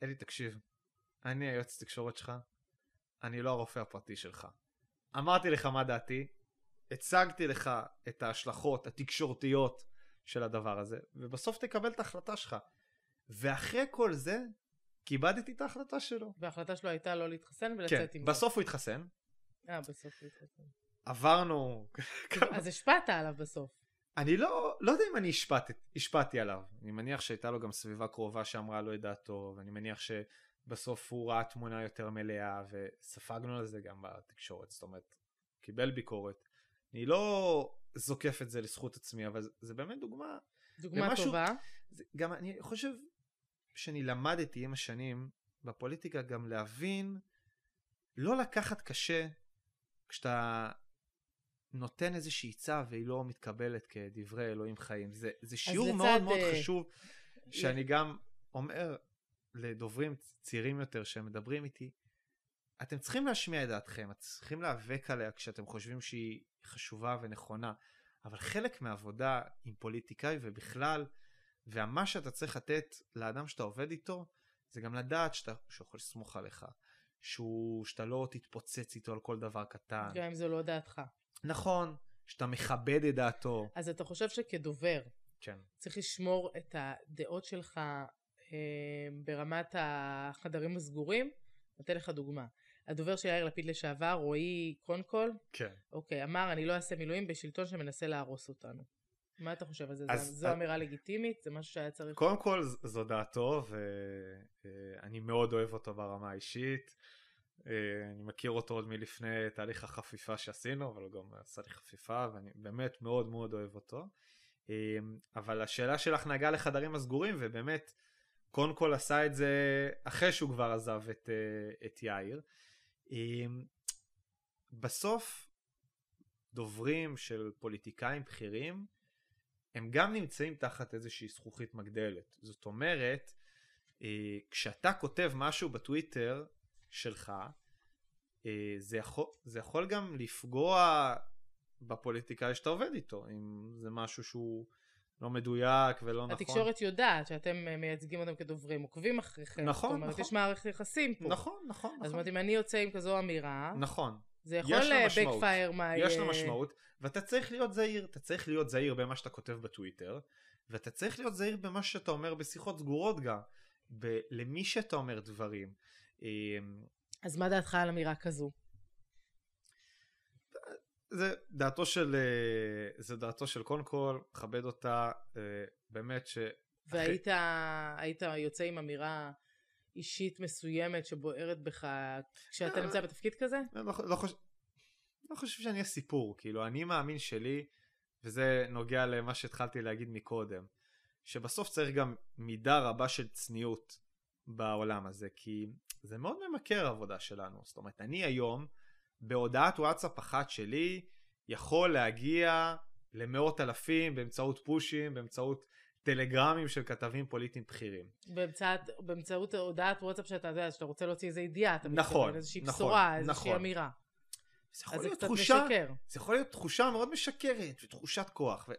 אלי תקשיב, אני היועץ תקשורת שלך, אני לא הרופא הפרטי שלך. אמרתי לך מה דעתי, הצגתי לך את ההשלכות התקשורתיות של הדבר הזה, ובסוף תקבל את ההחלטה שלך. ואחרי כל זה, כיבדתי את ההחלטה שלו. וההחלטה שלו הייתה לא להתחסן ולצאת כן, עם... כן, בסוף הוא התחסן. אה, בסוף הוא התחסן. עברנו... [laughs] אז השפעת עליו בסוף. אני לא, לא יודע אם אני השפעתי, השפעתי עליו. אני מניח שהייתה לו גם סביבה קרובה שאמרה לו את דעתו, ואני מניח שבסוף הוא ראה תמונה יותר מלאה, וספגנו על זה גם בתקשורת, זאת אומרת, קיבל ביקורת. אני לא זוקף את זה לזכות עצמי, אבל זה, זה באמת דוגמה. דוגמה למשהו, טובה. זה, גם אני חושב שאני למדתי עם השנים בפוליטיקה גם להבין, לא לקחת קשה כשאתה נותן איזושהי עצה והיא לא מתקבלת כדברי אלוהים חיים. זה, זה שיעור מאוד. מאוד אה, חשוב, שאני גם אומר לדוברים צעירים יותר שמדברים איתי, אתם צריכים להשמיע את דעתכם, אתם צריכים להיאבק עליה כשאתם חושבים שהיא חשובה ונכונה, אבל חלק מהעבודה עם פוליטיקאי ובכלל, ומה שאתה צריך לתת לאדם שאתה עובד איתו, זה גם לדעת שאתה, שהוא יכול לסמוך עליך, שהוא, שאתה לא תתפוצץ איתו על כל דבר קטן. גם אם זה לא דעתך. נכון, שאתה מכבד את דעתו. אז אתה חושב שכדובר, כן. צריך לשמור את הדעות שלך ברמת החדרים הסגורים? נותן לך דוגמה. הדובר של יאיר לפיד לשעבר, רועי קונקול, כן. אוקיי, אמר, אני לא אעשה מילואים בשלטון שמנסה להרוס אותנו. מה אתה חושב על זה? אז- זו- זו אמירה לגיטימית? זה משהו שהיה צריך... קודם כל זו דעתו ואני מאוד אוהב אותו ברמה האישית. אה, אני מכיר אותו עוד מלפני תהליך החפיפה שעשינו, אבל הוא גם עשה לי חפיפה ואני באמת מאוד מאוד אוהב אותו. אה, אבל השאלה שלך נגעה לחדרים הסגורים ובאמת קודם כל עשה את זה אחרי שהוא כבר עזב את, אה, את יאיר. אה, בסוף דוברים של פוליטיקאים בכירים הם גם נמצאים תחת איזושהי זכוכית מגדלת. זאת אומרת, אה, כשאתה כותב משהו בטוויטר שלך, אה, זה יכול, זה יכול גם לפגוע בפוליטיקאי שאתה עובד איתו, אם זה משהו שהוא לא מדויק ולא נכון. התקשורת יודעת שאתם אה, מייצגים אותם כדוברים, עוקבים אחריכם. נכון, זאת אומרת, נכון. יש מערכת יחסים פה. נכון, נכון, אז זאת נכון. אומרת, אם אני יוצא עם כזו אמירה, נכון. זה יכול משמעות. backfire מה... יש לה משמעות, ואתה צריך להיות זהיר, אתה צריך להיות זהיר במה שאתה כותב בטוויטר, ואתה צריך להיות זהיר במה שאתה אומר בשיחות סגורות גם, ב- למי שאתה אומר דברים. אה, אז מה דעתך על אמירה כזו? זה דעתו של, אה, זה דעתו של קודם כל, מכבד אותה, אה, באמת ש... והיית היית יוצא עם אמירה אישית מסוימת שבוערת בך כשאתה אה. נמצא בתפקיד כזה? לא, לא, לא, חושב, לא חושב שאני הסיפור, כאילו אני מאמין שלי, וזה נוגע למה שהתחלתי להגיד מקודם, שבסוף צריך גם מידה רבה של צניעות בעולם הזה, כי זה מאוד ממכר העבודה שלנו. זאת אומרת, אני היום, בהודעת וואטסאפ אחת שלי, יכול להגיע למאות אלפים באמצעות פושים, באמצעות טלגרמים של כתבים פוליטיים בכירים. באמצעות, באמצעות הודעת וואטסאפ שאתה יודע, שאתה רוצה להוציא איזה ידיעה, אתה נכון, מתכוון, איזושהי נכון, בשורה, איזושהי נכון. אמירה. זה יכול זה להיות קצת תחושה, משקר. זה יכול להיות תחושה מאוד משקרת ותחושת כוח. ו...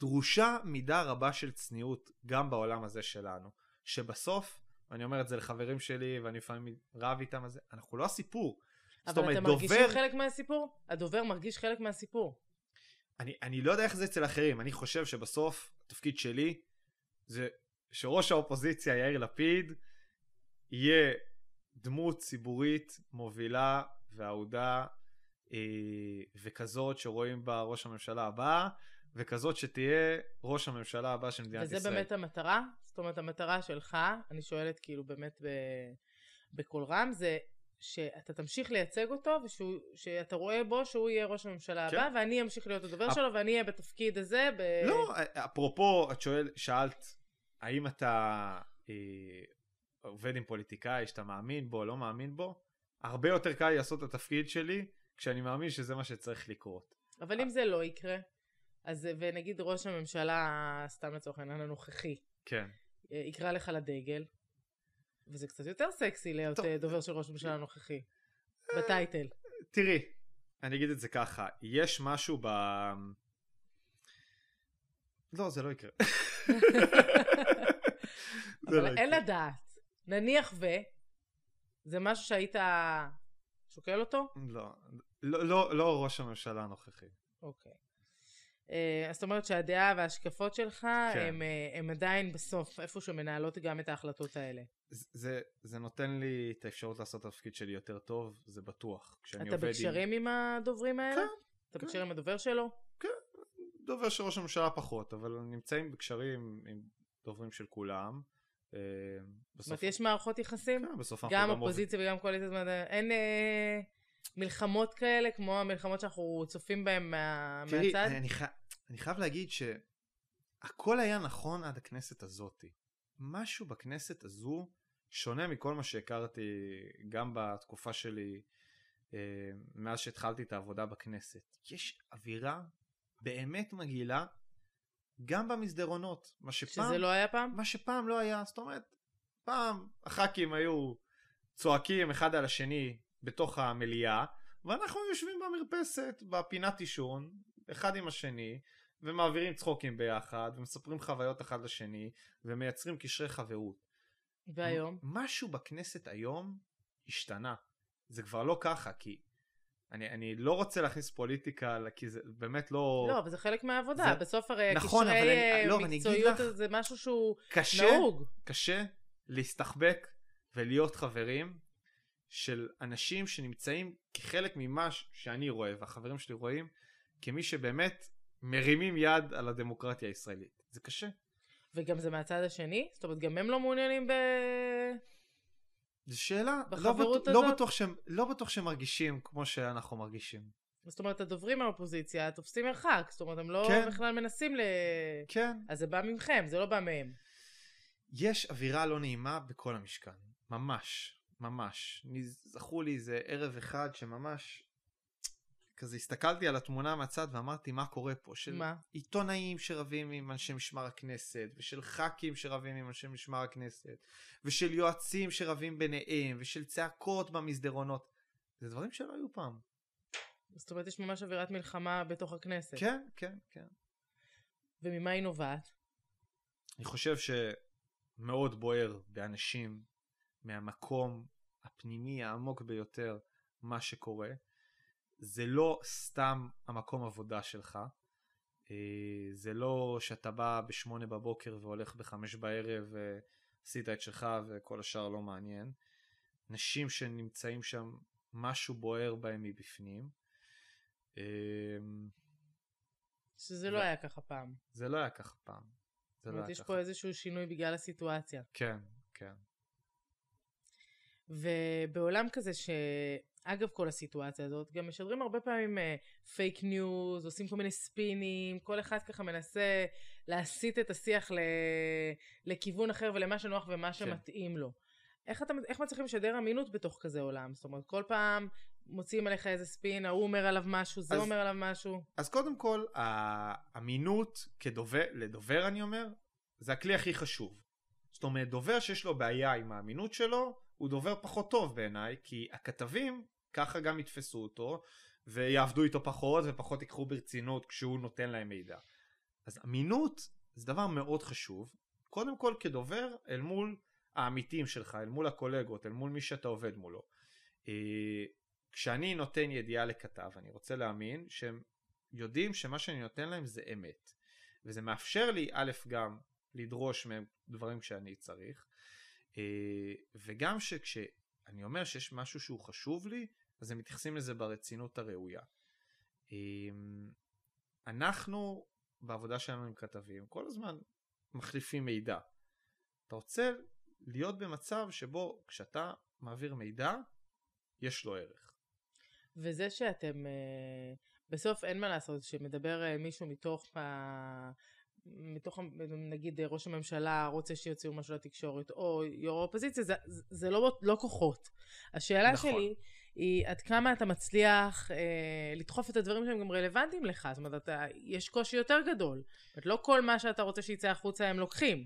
דרושה מידה רבה של צניעות גם בעולם הזה שלנו, שבסוף, ואני אומר את זה לחברים שלי ואני לפעמים רב איתם על זה, אנחנו לא הסיפור. אבל אומרת, אתם מרגישים דובר, חלק מהסיפור? הדובר מרגיש חלק מהסיפור. אני, אני לא יודע איך זה אצל אחרים, אני חושב שבסוף התפקיד שלי זה שראש האופוזיציה יאיר לפיד יהיה דמות ציבורית מובילה ואהודה אה, וכזאת שרואים בה ראש הממשלה הבא וכזאת שתהיה ראש הממשלה הבא של מדינת וזה ישראל. באמת המטרה? זאת אומרת, המטרה שלך, אני שואלת כאילו באמת ב... בקול רם, זה שאתה תמשיך לייצג אותו, ושאתה רואה בו שהוא יהיה ראש הממשלה כן. הבא, ואני אמשיך להיות הדובר אפ- שלו, ואני אהיה בתפקיד הזה. ב... לא, אפרופו, את שואל, שאלת, האם אתה אה, עובד עם פוליטיקאי שאתה מאמין בו, לא מאמין בו? הרבה יותר קל לעשות את התפקיד שלי כשאני מאמין שזה מה שצריך לקרות. אבל אם זה לא יקרה, אז ונגיד ראש הממשלה, סתם לצורך העניין הנוכחי, כן. אה, יקרא לך לדגל, וזה קצת יותר סקסי להיות טוב. אה, דובר של ראש הממשלה הנוכחי, בטייטל. תראי, אני אגיד את זה ככה, יש משהו ב... לא, זה לא יקרה. [laughs] זה לא אבל אין יקרה. לדעת. נניח ו... זה משהו שהיית שוקל אותו? לא, לא, לא, לא ראש הממשלה הנוכחי. אוקיי. אה, אז זאת אומרת שהדעה וההשקפות שלך כן. הם, אה, הם עדיין בסוף איפשהו מנהלות גם את ההחלטות האלה. זה, זה נותן לי את האפשרות לעשות את התפקיד שלי יותר טוב, זה בטוח. אתה בקשרים עם הדוברים האלה? כן, אתה כן. בקשר עם הדובר שלו? עם דובר של ראש הממשלה פחות, אבל נמצאים בקשרים עם דוברים של כולם. אה, זאת אומרת, יש מערכות יחסים? כן, בסוף אנחנו גם גם. אופוזיציה וגם קואליציה, אין מלחמות כאלה כמו המלחמות שאנחנו צופים בהן מה, תראי, מהצד? אני, חי... אני חייב להגיד שהכל היה נכון עד הכנסת הזאתי. משהו בכנסת הזו שונה מכל מה שהכרתי גם בתקופה שלי אה, מאז שהתחלתי את העבודה בכנסת. יש אווירה באמת מגעילה גם במסדרונות. מה שפעם, שזה לא היה פעם? מה שפעם לא היה. זאת אומרת, פעם הח"כים היו צועקים אחד על השני בתוך המליאה, ואנחנו יושבים במרפסת, בפינת עישון, אחד עם השני, ומעבירים צחוקים ביחד, ומספרים חוויות אחד לשני, ומייצרים קשרי חברות. והיום? משהו בכנסת היום השתנה. זה כבר לא ככה, כי אני, אני לא רוצה להכניס פוליטיקה, כי זה באמת לא... לא, אבל זה חלק מהעבודה. זה... בסוף הרי נכון, הקשרי אבל אני- לא, מקצועיות לך, זה משהו שהוא קשה, נהוג. קשה להסתחבק ולהיות חברים של אנשים שנמצאים כחלק ממה שאני רואה, והחברים שלי רואים, כמי שבאמת מרימים יד על הדמוקרטיה הישראלית. זה קשה. וגם זה מהצד השני? זאת אומרת, גם הם לא מעוניינים ב... זו שאלה, לא, בחברות לא, הזאת? בטוח שהם, לא בטוח שהם מרגישים כמו שאנחנו מרגישים. זאת אומרת, הדוברים מהאופוזיציה תופסים מרחק. זאת אומרת, הם לא כן. בכלל מנסים ל... כן. אז זה בא מכם, זה לא בא מהם. יש אווירה לא נעימה בכל המשכן. ממש. ממש. זכור לי איזה ערב אחד שממש... כזה הסתכלתי על התמונה מהצד ואמרתי מה קורה פה. של מה? עיתונאים שרבים עם אנשי משמר הכנסת, ושל ח"כים שרבים עם אנשי משמר הכנסת, ושל יועצים שרבים ביניהם, ושל צעקות במסדרונות. זה דברים שלא היו פעם. זאת אומרת, יש ממש אווירת מלחמה בתוך הכנסת. כן, כן, כן. וממה היא נובעת? אני חושב שמאוד בוער באנשים מהמקום הפנימי העמוק ביותר מה שקורה. זה לא סתם המקום עבודה שלך. אה, זה לא שאתה בא בשמונה בבוקר והולך בחמש בערב ועשית את שלך וכל השאר לא מעניין. אנשים שנמצאים שם, משהו בוער בהם מבפנים. אה, שזה לא ו- היה ככה פעם. זה לא היה ככה פעם. זאת זה לא היה יש ככה. פה איזשהו שינוי בגלל הסיטואציה. כן, כן. ובעולם כזה שאגב כל הסיטואציה הזאת, גם משדרים הרבה פעמים fake news, עושים כל מיני ספינים, כל אחד ככה מנסה להסיט את השיח ל... לכיוון אחר ולמה שנוח כן. ומה שמתאים לו. איך, אתה, איך מצליחים לשדר אמינות בתוך כזה עולם? זאת אומרת, כל פעם מוציאים עליך איזה ספין, ההוא אומר עליו משהו, זה אז- אומר עליו משהו. אז קודם כל, האמינות כדובר, לדובר אני אומר, זה הכלי הכי חשוב. זאת אומרת, דובר שיש לו בעיה עם האמינות שלו, הוא דובר פחות טוב בעיניי, כי הכתבים ככה גם יתפסו אותו, ויעבדו איתו פחות, ופחות ייקחו ברצינות כשהוא נותן להם מידע. אז אמינות זה דבר מאוד חשוב, קודם כל כדובר אל מול העמיתים שלך, אל מול הקולגות, אל מול מי שאתה עובד מולו. אה, כשאני נותן ידיעה לכתב, אני רוצה להאמין שהם יודעים שמה שאני נותן להם זה אמת. וזה מאפשר לי א' גם לדרוש מהם דברים שאני צריך, וגם שכשאני אומר שיש משהו שהוא חשוב לי, אז הם מתייחסים לזה ברצינות הראויה. אה, אנחנו בעבודה שלנו עם כתבים כל הזמן מחליפים מידע. אתה רוצה להיות במצב שבו כשאתה מעביר מידע, יש לו ערך. וזה שאתם, אה, בסוף אין מה לעשות, שמדבר אה, מישהו מתוך. מתוך, נגיד, ראש הממשלה רוצה שיוציאו משהו לתקשורת, או יו"ר האופוזיציה, זה, זה זה לא, לא כוחות. השאלה נכון. שלי היא עד כמה אתה מצליח אה, לדחוף את הדברים שהם גם רלוונטיים לך. זאת אומרת, אתה, יש קושי יותר גדול. זאת אומרת, לא כל מה שאתה רוצה שיצא החוצה הם לוקחים.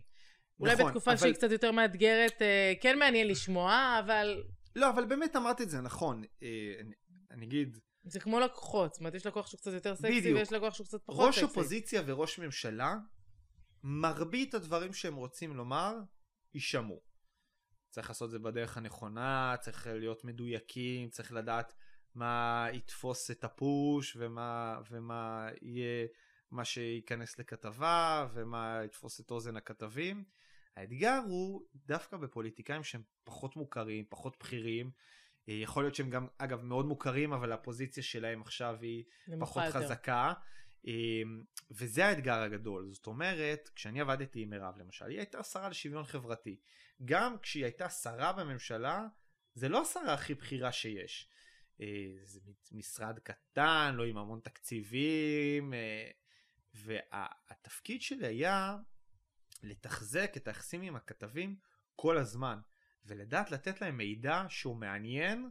אולי נכון, בתקופה אבל- שהיא קצת יותר מאתגרת, אה, כן מעניין לשמוע, אבל לא, אבל באמת אמרת את זה נכון. אה, אני, אני אגיד, זה כמו לקוחות. זאת אומרת, יש לקוח שהוא קצת יותר סקסי, בדיוק. ויש לקוח שהוא קצת פחות ראש סקסי. אופוזיציה וראש ממשלה, מרבית הדברים שהם רוצים לומר, יישמעו. צריך לעשות את זה בדרך הנכונה, צריך להיות מדויקים, צריך לדעת מה יתפוס את הפוש, ומה, ומה יהיה מה שייכנס לכתבה, ומה יתפוס את אוזן הכתבים. האתגר הוא דווקא בפוליטיקאים שהם פחות מוכרים, פחות בכירים. אה, יכול להיות שהם גם, אגב, מאוד מוכרים, אבל הפוזיציה שלהם עכשיו היא פחות יותר. חזקה. אמ, וזה האתגר הגדול. זאת אומרת, כשאני עבדתי עם מירב למשל, היא הייתה שרה לשוויון חברתי. גם כשהיא הייתה שרה בממשלה, זה לא השרה הכי בכירה שיש. אה, זה משרד קטן, לא עם המון תקציבים, אה, והתפקיד שלי היה לתחזק את היחסים עם הכתבים כל הזמן, ולדעת לתת להם מידע שהוא מעניין,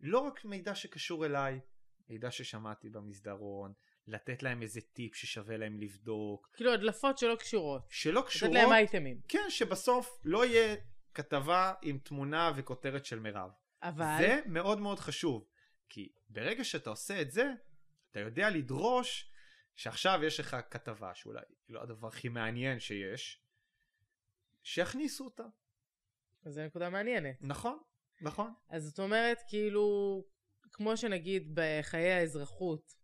לא רק מידע שקשור אליי, מידע ששמעתי במסדרון, לתת להם איזה טיפ ששווה להם לבדוק, כאילו הדלפות שלא קשורות. שלא לתת קשורות, להם אייטמים. כן, שבסוף לא יהיה כתבה עם תמונה וכותרת של מירב. אבל... זה מאוד מאוד חשוב, כי ברגע שאתה עושה את זה, אתה יודע לדרוש שעכשיו יש לך כתבה שאולי לא הדבר הכי מעניין שיש, שיכניסו אותה. אז זו נקודה מעניינת. נכון, נכון. אז זאת אומרת, כאילו, כמו שנגיד בחיי האזרחות,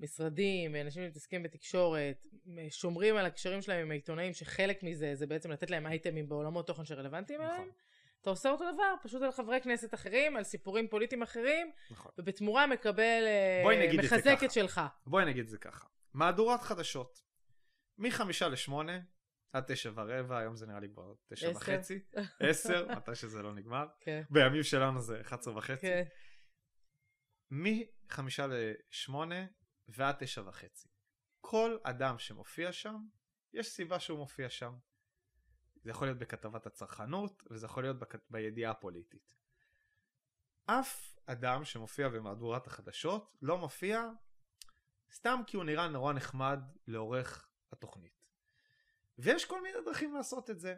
משרדים ואנשים שמתעסקים בתקשורת, שומרים על הקשרים שלהם עם העיתונאים, שחלק מזה זה בעצם לתת להם אייטמים בעולמות תוכן שרלוונטיים נכון. אליהם. אתה עושה אותו דבר, פשוט על חברי כנסת אחרים, על סיפורים פוליטיים אחרים, נכון. ובתמורה מקבל, אה, מחזק את שלך. בואי נגיד את זה ככה. מהדורת חדשות. מחמישה לשמונה, עד תשע ורבע, היום זה נראה לי כבר תשע וחצי. [laughs] עשר, מתי שזה לא נגמר. כן. בימים שלנו זה אחת עשרה וחצי. כן. מחמישה לשמונה ועד תשע וחצי. כל אדם שמופיע שם, יש סיבה שהוא מופיע שם. זה יכול להיות בכתבת הצרכנות, וזה יכול להיות בכ... בידיעה הפוליטית. אף אדם שמופיע במהדורת החדשות לא מופיע סתם כי הוא נראה נורא נחמד לעורך התוכנית. ויש כל מיני דרכים לעשות את זה.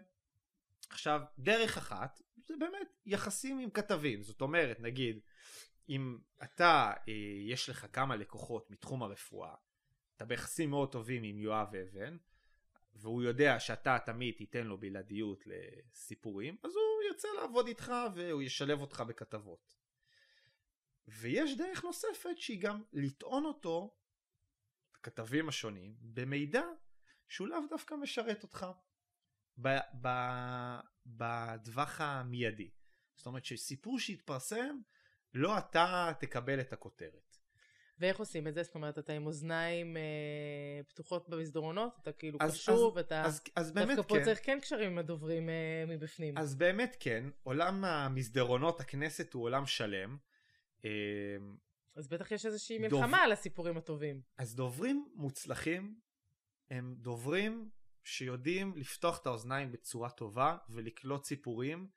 עכשיו, דרך אחת, זה באמת יחסים עם כתבים. זאת אומרת, נגיד, אם אתה, אה, יש לך כמה לקוחות מתחום הרפואה, אתה ביחסים מאוד טובים עם יואב אבן, והוא יודע שאתה תמיד תיתן לו בלעדיות לסיפורים, אז הוא ירצה לעבוד איתך והוא ישלב אותך בכתבות. ויש דרך נוספת שהיא גם לטעון אותו, הכתבים השונים, במידע שהוא לאו דווקא משרת אותך בטווח המיידי. זאת אומרת שסיפור שהתפרסם, לא אתה תקבל את הכותרת. ואיך עושים את זה? זאת אומרת, אתה עם אוזניים אה, פתוחות במסדרונות? אתה כאילו אז, קשוב, אז, אתה... אז, אז באמת דווקא פה כן. צריך כן קשרים עם הדוברים אה, מבפנים. אז באמת כן, עולם המסדרונות, הכנסת הוא עולם שלם. אה, אז בטח יש איזושהי מלחמה דוב... על הסיפורים הטובים. אז דוברים מוצלחים הם דוברים שיודעים לפתוח את האוזניים בצורה טובה ולקלוט סיפורים.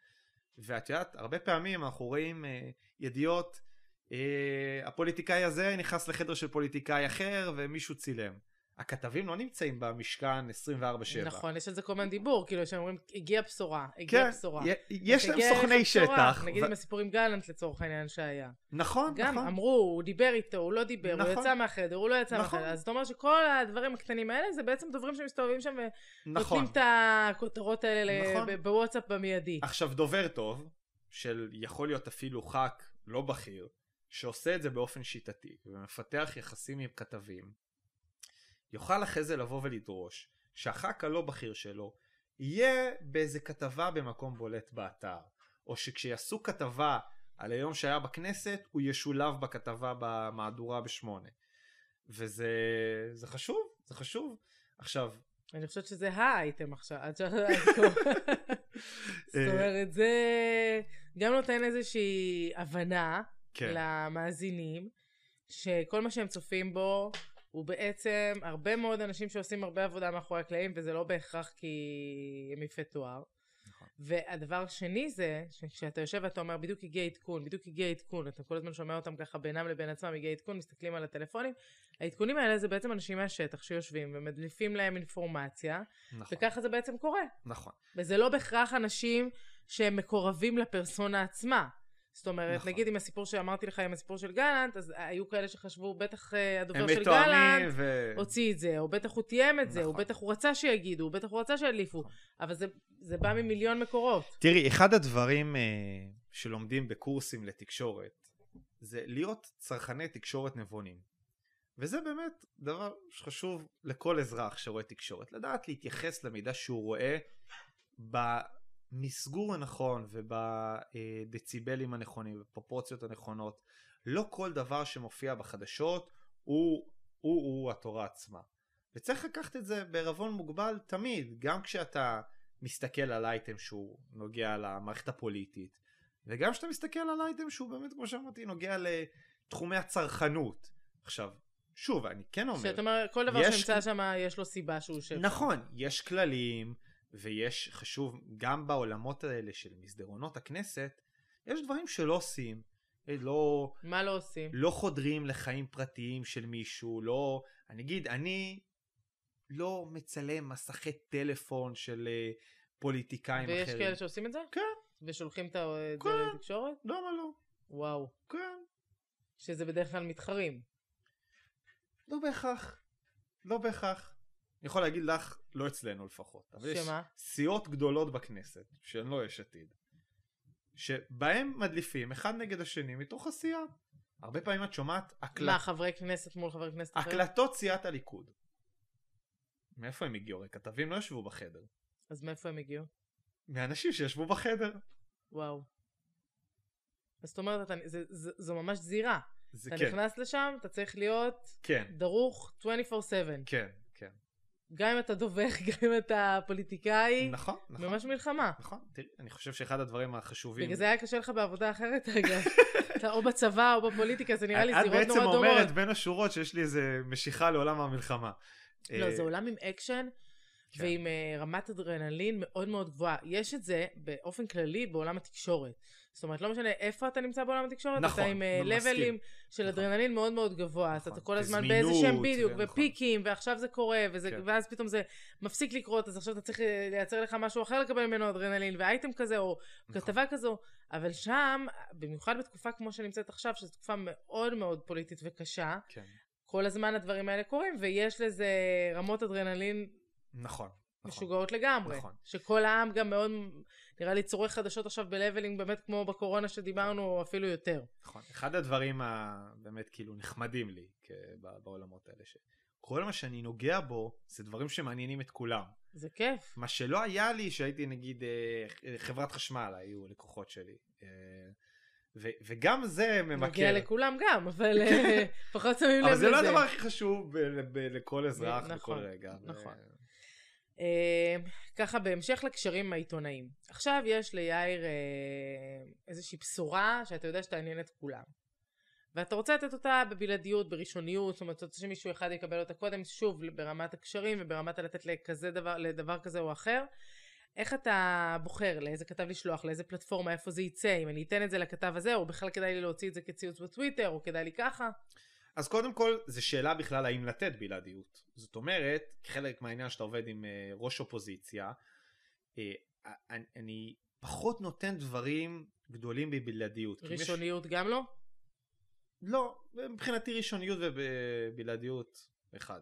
ואת יודעת, הרבה פעמים אנחנו רואים אה, ידיעות אה, הפוליטיקאי הזה נכנס לחדר של פוליטיקאי אחר ומישהו צילם. הכתבים לא נמצאים במשכן 24/7. נכון, יש על זה כל מיני דיבור, כאילו שאומרים, הגיעה בשורה, הגיעה כן, בשורה. יש להם סוכני שטח. נגיד ו... עם הסיפור עם גלנט לצורך העניין שהיה. נכון, גם נכון. גם אמרו, הוא דיבר איתו, הוא לא דיבר, נכון. הוא יצא מהחדר, הוא לא יצא נכון. מהחדר. אז אתה אומר שכל הדברים הקטנים האלה זה בעצם דוברים שמסתובבים שם נכון. ונותנים את הכותרות האלה נכון. בוואטסאפ במיידי. עכשיו, דובר טוב, של יכול להיות אפילו ח"כ לא בכיר, שעושה את זה באופן שיטתי ומפתח יחסים עם כתבים, יוכל אחרי זה לבוא ולדרוש שהח"כ הלא בכיר שלו יהיה באיזה כתבה במקום בולט באתר, או שכשיעשו כתבה על היום שהיה בכנסת, הוא ישולב בכתבה במהדורה בשמונה. וזה חשוב, זה חשוב. עכשיו... אני חושבת שזה האייטם עכשיו, ש... [laughs] זאת אומרת, זה גם נותן איזושהי הבנה כן. למאזינים, שכל מה שהם צופים בו הוא בעצם הרבה מאוד אנשים שעושים הרבה עבודה מאחורי הקלעים, וזה לא בהכרח כי הם יפי תואר. נכון. והדבר השני זה, שכשאתה יושב ואתה אומר, בדיוק הגיע עדכון, בדיוק הגיע עדכון, אתה כל הזמן שומע אותם ככה בינם לבין עצמם, הגיע עדכון, מסתכלים על הטלפונים, העדכונים האלה זה בעצם אנשים מהשטח שיושבים ומדליפים להם אינפורמציה, נכון. וככה זה בעצם קורה. נכון. וזה לא בהכרח אנשים שהם מקורבים לפרסונה עצמה. זאת אומרת, נכון. נגיד עם הסיפור שאמרתי לך, עם הסיפור של גלנט, אז היו כאלה שחשבו, בטח אה, הדובר של גלנט ו... הוציא את זה, או בטח הוא תיאם את נכון. זה, או נכון. בטח הוא רצה שיגידו, או בטח הוא רצה שידליפו, נכון. אבל זה, זה בא ממיליון מקורות. תראי, אחד הדברים uh, שלומדים בקורסים לתקשורת, זה להיות צרכני תקשורת נבונים. וזה באמת דבר שחשוב לכל אזרח שרואה תקשורת, לדעת להתייחס למידע שהוא רואה במסגור הנכון ובדציבלים הנכונים ובפרופורציות הנכונות. לא כל דבר שמופיע בחדשות הוא, הוא, הוא התורה עצמה. וצריך לקחת את זה בערבון מוגבל תמיד, גם כשאתה מסתכל על אייטם שהוא נוגע למערכת הפוליטית, וגם כשאתה מסתכל על אייטם שהוא באמת, כמו שאמרתי, נוגע לתחומי הצרכנות. עכשיו, שוב, אני כן אומר... שאתה אומר, כל דבר שנמצא שם יש לו סיבה שהוא יושב נכון, יש כללים, ויש חשוב גם בעולמות האלה של מסדרונות הכנסת יש דברים שלא עושים אה, לא מה לא עושים? לא חודרים לחיים פרטיים של מישהו לא אני אגיד אני לא מצלם מסכי טלפון של uh, פוליטיקאים ויש אחרים. ויש כאלה שעושים את זה? כן. ושולחים את זה כן. לתקשורת? למה לא? וואו. כן. שזה בדרך כלל מתחרים. לא בהכרח. לא בהכרח. אני יכול להגיד לך, לא אצלנו לפחות. אבל שמה? יש סיעות גדולות בכנסת, שהן לא יש עתיד, שבהם מדליפים אחד נגד השני מתוך הסיעה. הרבה פעמים את שומעת הקלט... מה, חברי כנסת מול חברי כנסת אחרים? הקלטות סיעת הליכוד. מאיפה הם הגיעו? הרי כתבים לא ישבו בחדר. אז מאיפה הם הגיעו? מאנשים שישבו בחדר. וואו. אז זאת אומרת, אתה, זה, זה, זו ממש זירה. זה אתה כן, נכנס לשם, אתה צריך להיות כן, דרוך 24/7. כן, כן. גם אם אתה דובך, [laughs] גם אם אתה פוליטיקאי, נכון, נכון. ממש מלחמה. נכון, תראי, אני חושב שאחד הדברים החשובים... בגלל זה היה קשה לך בעבודה אחרת, [laughs] אגב. אתה או בצבא או בפוליטיקה, זה נראה לי זירות נורא את בעצם דומות. אומרת בין השורות שיש לי איזה משיכה לעולם המלחמה. לא, אה, זה עולם עם אקשן. כן. ועם uh, רמת אדרנלין מאוד מאוד גבוהה. יש את זה באופן כללי בעולם התקשורת. זאת אומרת, לא משנה איפה אתה נמצא בעולם התקשורת, נכון, אתה עם. לבלים של נכון. אדרנלין מאוד מאוד גבוה. אז נכון. אתה כל הזמן וזמינות, באיזה שהם בדיוק, ונכון. ופיקים, ועכשיו זה קורה, וזה, כן. ואז פתאום זה מפסיק לקרות, אז עכשיו אתה צריך אה, לייצר לך משהו אחר לקבל ממנו אדרנלין, ואייטם כזה, או נכון. כתבה כזו. אבל שם, במיוחד בתקופה כמו שנמצאת עכשיו, שזו תקופה מאוד מאוד פוליטית וקשה, כן, כל הזמן הדברים האלה קורים, ויש לזה רמות אדרנלין נכון. נכון. משוגעות לגמרי. נכון. שכל העם גם מאוד, נראה לי צורך חדשות עכשיו בלבלינג באמת כמו בקורונה שדיברנו, אפילו יותר. נכון. אחד הדברים הבאמת כאילו נחמדים לי בעולמות האלה, שכל מה שאני נוגע בו זה דברים שמעניינים את כולם. זה כיף. מה שלא היה לי שהייתי נגיד אה, חברת חשמל היו לקוחות שלי. אה, ו- וגם זה ממכר. מגיע לכולם גם, אבל אה, [laughs] פחות שמים לב אבל לזה. זה לא הדבר הכי חשוב ב- ב- לכל אזרח נכון, בכל רגע. ו- נכון. אה, ככה בהמשך לקשרים עם העיתונאים. עכשיו יש ליאיר אה, איזושהי בשורה שאתה יודע שתעניין את כולם. ואתה רוצה לתת אותה בבלעדיות, בראשוניות, זאת אומרת, אתה רוצה שמישהו אחד יקבל אותה קודם, שוב, ברמת הקשרים וברמת לתת לכזה דבר, לדבר כזה או אחר. איך אתה בוחר לאיזה כתב לשלוח, לאיזה פלטפורמה, איפה זה יצא, אם אני אתן את זה לכתב הזה, או בכלל כדאי לי להוציא את זה כציוץ בטוויטר, או כדאי לי ככה? אז קודם כל, זו שאלה בכלל האם לתת בלעדיות. זאת אומרת, חלק מהעניין שאתה עובד עם אה, ראש אופוזיציה, אה, אני, אני פחות נותן דברים גדולים בבלעדיות. אם יש- ראשוניות גם לא? לא, מבחינתי ראשוניות ובלעדיות אחד.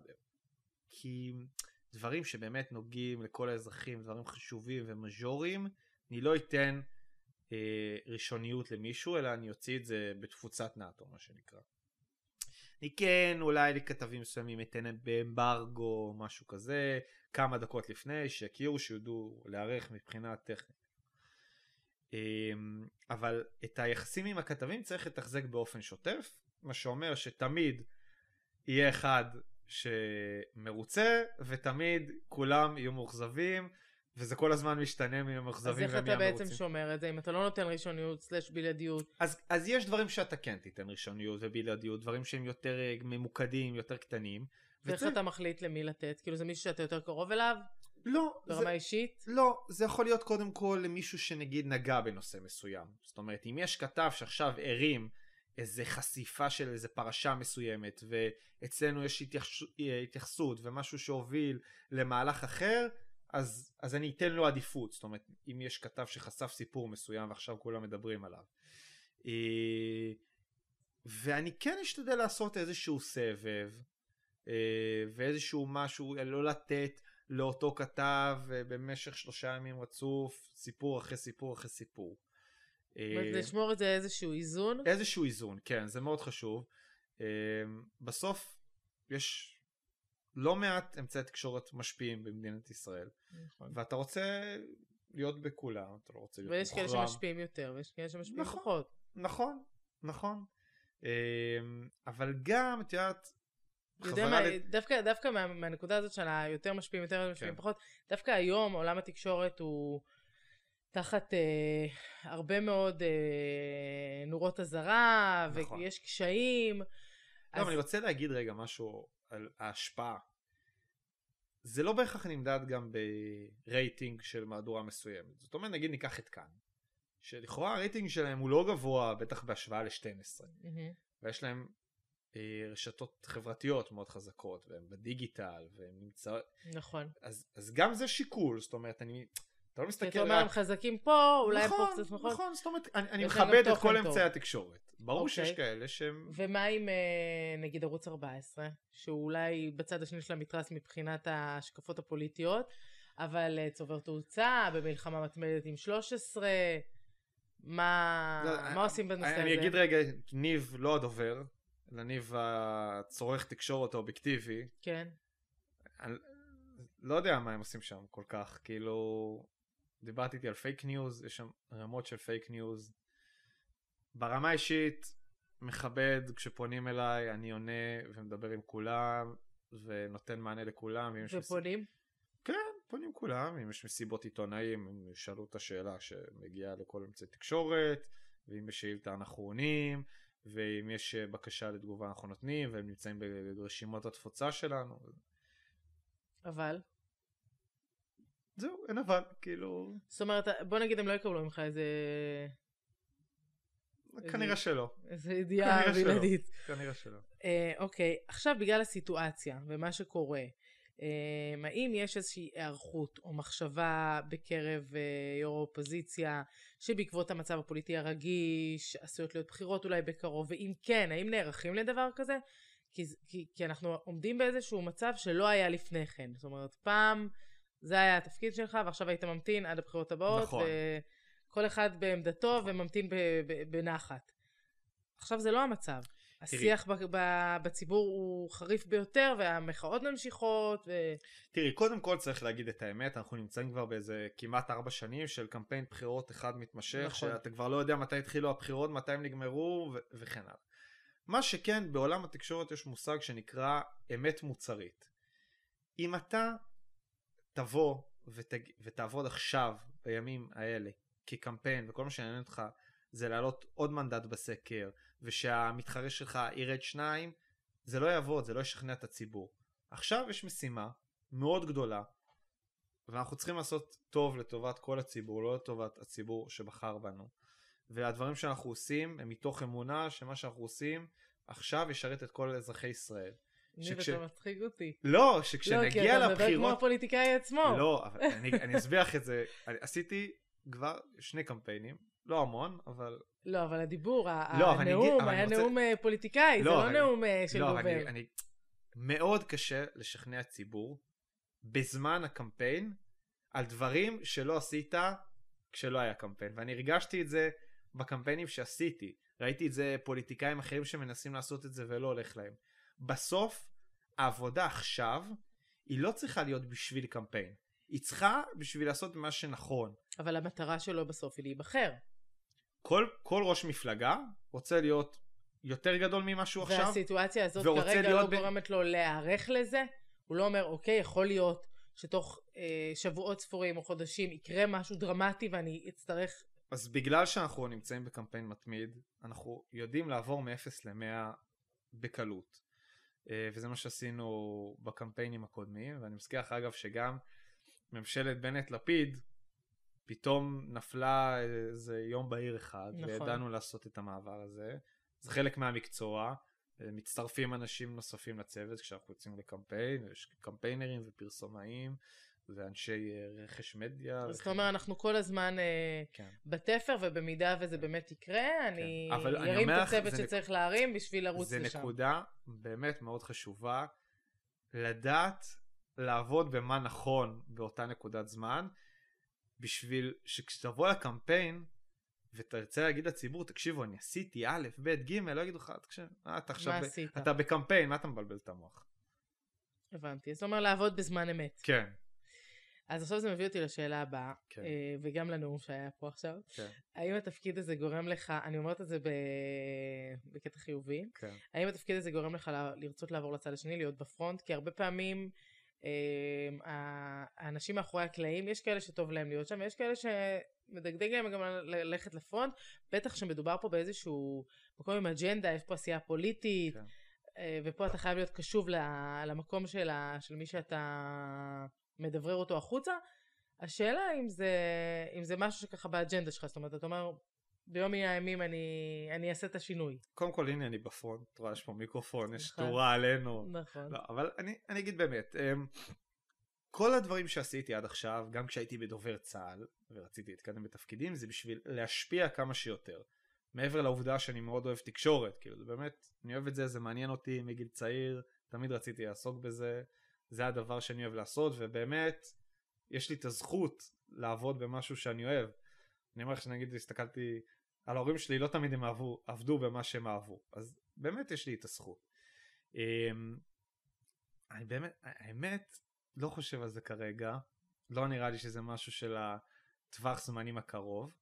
כי דברים שבאמת נוגעים לכל האזרחים, דברים חשובים ומז'וריים, אני לא אתן אה, ראשוניות למישהו, אלא אני אוציא את זה בתפוצת נאטו, מה שנקרא. אני כן, אולי לכתבים מסוימים אתן באמברגו, משהו כזה, כמה דקות לפני, שיכירו, שיודעו להיערך מבחינה טכנית. אמ, אבל את היחסים עם הכתבים צריך לתחזק באופן שוטף, מה שאומר שתמיד יהיה אחד שמרוצה, ותמיד כולם יהיו מאוכזבים, וזה כל הזמן משתנה אז המאוכזבים איך ומי אתה בעצם המרוצים. שומר את זה, אם אתה לא נותן ראשוניות סלש בלעדיות? אז, אז יש דברים שאתה כן תיתן ראשוניות ובלעדיות, דברים שהם יותר אה, ממוקדים, יותר קטנים. ואיך וצריך- אתה מחליט למי לתת? כאילו זה מישהו שאתה יותר קרוב אליו? לא, ברמה זה, אישית? לא, זה יכול להיות קודם כל למישהו שנגיד נגע בנושא מסוים. זאת אומרת, אם יש כתב שעכשיו הרים איזה חשיפה של איזה פרשה מסוימת, ואצלנו יש התייחס, התייחסות ומשהו שהוביל למהלך אחר, אז, אז אני אתן לו עדיפות. זאת אומרת, אם יש כתב שחשף סיפור מסוים ועכשיו כולם מדברים עליו. אה, ואני כן אשתדל לעשות איזשהו סבב, אה, ואיזשהו משהו, לא לתת לאותו כתב אה, במשך שלושה ימים רצוף, סיפור אחרי סיפור אחרי סיפור. לשמור את זה איזשהו איזון? איזשהו איזון, כן, זה מאוד חשוב. בסוף יש לא מעט אמצעי תקשורת משפיעים במדינת ישראל, נכון. ואתה רוצה להיות בכולם, אתה לא רוצה להיות ויש כאלה. שמשפיעים יותר, ויש כאלה שמשפיעים נכון. פחות. נכון, נכון. אה, אבל גם, את יודעת, יודע מה, ל- דווקא, דווקא מה, מהנקודה הזאת של היותר משפיעים, יותר משפיעים כן. פחות, דווקא היום עולם התקשורת הוא תחת אה, הרבה מאוד אה, נורות אזהרה, נכון. ויש קשיים. לא, אז- אני רוצה להגיד רגע משהו על ההשפעה. זה לא בהכרח נמדד גם ברייטינג של מהדורה מסוימת. זאת אומרת, נגיד ניקח את כאן, שלכאורה הרייטינג שלהם הוא לא גבוה, בטח בהשוואה ל-12, מהמם. ויש להם אה, רשתות חברתיות מאוד חזקות, והם בדיגיטל, והם נמצאות... נכון. אז, אז גם זה שיקול, זאת אומרת, אני... אתה לא מסתכל אתה אומר, הם חזקים פה, אולי הם פה נכון, קצת נכון. נכון, זאת אומרת, אני, אני מכבד את כל. אמצעי התקשורת. ברור שיש אוקיי. כאלה שהם... ומה עם אה, נגיד ערוץ 14, שהוא אולי בצד השני של המתרס מבחינת ההשקפות הפוליטיות, אבל אה, צובר תאוצה, במלחמה מתמדת עם 13, מה, לא, מה עושים בנושא הזה? אני אגיד רגע, ניב לא הדובר, אלא ניב הצורך תקשורת האובייקטיבי. כן, אני לא יודע מה הם עושים שם כל כך, כאילו... דיברתי איתי על פייק ניוז, יש שם רמות של פייק ניוז. ברמה האישית, מכבד כשפונים אליי, אני עונה ומדבר עם כולם, ונותן מענה לכולם. יש מס- ופונים? כן, פונים כולם, אם יש מסיבות עיתונאים, הם ישאלו את השאלה שמגיעה לכל אמצעי תקשורת, ואם יש שאילתה אנחנו עונים, ואם יש אה, בקשה לתגובה אנחנו נותנים, והם נמצאים ברשימות התפוצה שלנו. אבל? זהו, אין אבל, כאילו, זאת אומרת, בוא נגיד הם לא יקבלו ממך איזה- כנראה שלא, איזה ידיעה. בלעדית. כנראה שלא. אה, אוקיי, עכשיו בגלל הסיטואציה ומה שקורה, אה, האם יש איזושהי היערכות או מחשבה בקרב אה, יו"ר האופוזיציה שבעקבות המצב הפוליטי הרגיש עשויות להיות בחירות אולי בקרוב, ואם כן, האם נערכים לדבר כזה? כי, כי, כי אנחנו עומדים באיזשהו מצב שלא היה לפני כן. זאת אומרת, פעם זה היה התפקיד שלך ועכשיו היית ממתין עד הבחירות הבאות, נכון. וכל אחד בעמדתו נכון. וממתין בנחת. עכשיו זה לא המצב. השיח ב- ב- בציבור הוא חריף ביותר, והמחאות ממשיכות, ו... תראי, קודם כל צריך להגיד את האמת, אנחנו נמצאים כבר באיזה כמעט ארבע שנים של קמפיין בחירות אחד מתמשך, נכון. שאתה כבר לא יודע מתי התחילו הבחירות, מתי הם נגמרו ו- וכן הלאה. מה שכן, בעולם התקשורת יש מושג שנקרא אמת מוצרית. אם אתה תבוא ותג... ותעבוד עכשיו, בימים האלה, כקמפיין, וכל מה שעניין אותך זה להעלות עוד מנדט בסקר, ושהמתחרה שלך ירד שניים, זה לא יעבוד, זה לא ישכנע את הציבור. עכשיו יש משימה מאוד גדולה, ואנחנו צריכים לעשות טוב לטובת כל הציבור, לא לטובת הציבור שבחר בנו. והדברים שאנחנו עושים הם מתוך אמונה שמה שאנחנו עושים עכשיו ישרת את כל אזרחי ישראל. שכש- אתה מצחיק אותי. לא, לא, כי שכשנגיע אתה מדבר כמו לבחירות... הפוליטיקאי עצמו. לא, אבל אני, אני אסביר לך את זה. עשיתי כבר שני קמפיינים, לא המון, אבל... לא, אבל הדיבור, לא, אני הנאום, אבל אני היה רוצה- נאום אה, פוליטיקאי, זה לא, לא אבל- נאום אה, של לא, דובר. אני, אני... מאוד קשה לשכנע ציבור בזמן הקמפיין על דברים שלא עשית כשלא היה קמפיין. ואני הרגשתי את זה בקמפיינים שעשיתי. ראיתי את זה פוליטיקאים אחרים שמנסים לעשות את זה ולא הולך להם. בסוף, העבודה עכשיו, היא לא צריכה להיות בשביל קמפיין. היא צריכה בשביל לעשות מה שנכון. אבל המטרה שלו בסוף היא להיבחר. כל, כל ראש מפלגה רוצה להיות יותר גדול ממשהו עכשיו. והסיטואציה הזאת כרגע לא ב- גורמת לו להיערך לזה. הוא לא אומר, אוקיי, יכול להיות שתוך אה, שבועות ספורים או חודשים יקרה משהו דרמטי ואני אצטרך... אז בגלל שאנחנו נמצאים בקמפיין מתמיד, אנחנו יודעים לעבור מ-0 ל-100 בקלות. אה, וזה מה שעשינו בקמפיינים הקודמים, ואני מזכיר לך אגב שגם ממשלת בנט-לפיד פתאום נפלה איזה יום בהיר אחד, נכון. וידענו לעשות את המעבר הזה. זה חלק מהמקצוע, מצטרפים אנשים נוספים לצוות כשאנחנו יוצאים לקמפיין, יש קמפיינרים ופרסומאים ואנשי אה, רכש מדיה. אז אתה אומר, אנחנו כל הזמן אה, כן. בתפר, ובמידה וזה באמת יקרה, אבל אני ארים את הצוות זה נק- שצריך להרים בשביל לרוץ זה לשם. נקודה באמת מאוד חשובה, לדעת לעבוד במה נכון באותה נקודת זמן, בשביל שכשתבוא לקמפיין ותרצה להגיד לציבור, תקשיבו, אני עשיתי א', ב', ג', לא יגידו לך, תקשיב, אתה עכשיו, מה ב- עשית? אתה בקמפיין, מה אתה מבלבל את המוח? הבנתי. זאת אומרת, לעבוד בזמן אמת. כן, אז עכשיו זה מביא אותי לשאלה הבאה, כן. אה, וגם לנאום שהיה פה עכשיו. כן, האם התפקיד הזה גורם לך, אני אומרת את זה ב... בקטע חיובי, כן. האם התפקיד הזה גורם לך ל- לרצות לעבור לצד השני, להיות בפרונט? כי הרבה פעמים האנשים מאחורי הקלעים, יש כאלה שטוב להם להיות שם, ויש כאלה שמדגדג להם גם ללכת לפרונט, בטח שמדובר פה באיזשהו מקום עם אג'נדה, יש פה עשייה פוליטית, כן. אה, ופה אתה חייב להיות קשוב למקום של מי שאתה מדברר אותו החוצה. השאלה אם זה, אם זה משהו שככה באג'נדה שלך, זאת אומרת, אתה אומר, ביום מן הימים אני, אני אעשה את השינוי. קודם כל הנה אני בפרונט, רואה יש פה מיקרופון, יש נכון. תאורה עלינו, נכון. לא, אבל אני, אני אגיד באמת, אמ, כל הדברים שעשיתי עד עכשיו, גם כשהייתי בדובר צה"ל, ורציתי להתקדם בתפקידים, זה בשביל להשפיע כמה שיותר. מעבר לעובדה שאני מאוד אוהב תקשורת, כאילו זה באמת, אני אוהב את זה, זה מעניין אותי מגיל צעיר, תמיד רציתי לעסוק בזה, זה הדבר שאני אוהב לעשות, ובאמת, יש לי את הזכות לעבוד במשהו שאני אוהב. אני אומר לך שנגיד הסתכלתי על ההורים שלי, לא תמיד הם אהבו, עבדו במה שהם אהבו, אז באמת יש לי את הזכות. אמ, אני באמת, האמת, לא חושב על זה כרגע, לא נראה לי שזה משהו של הטווח זמנים הקרוב.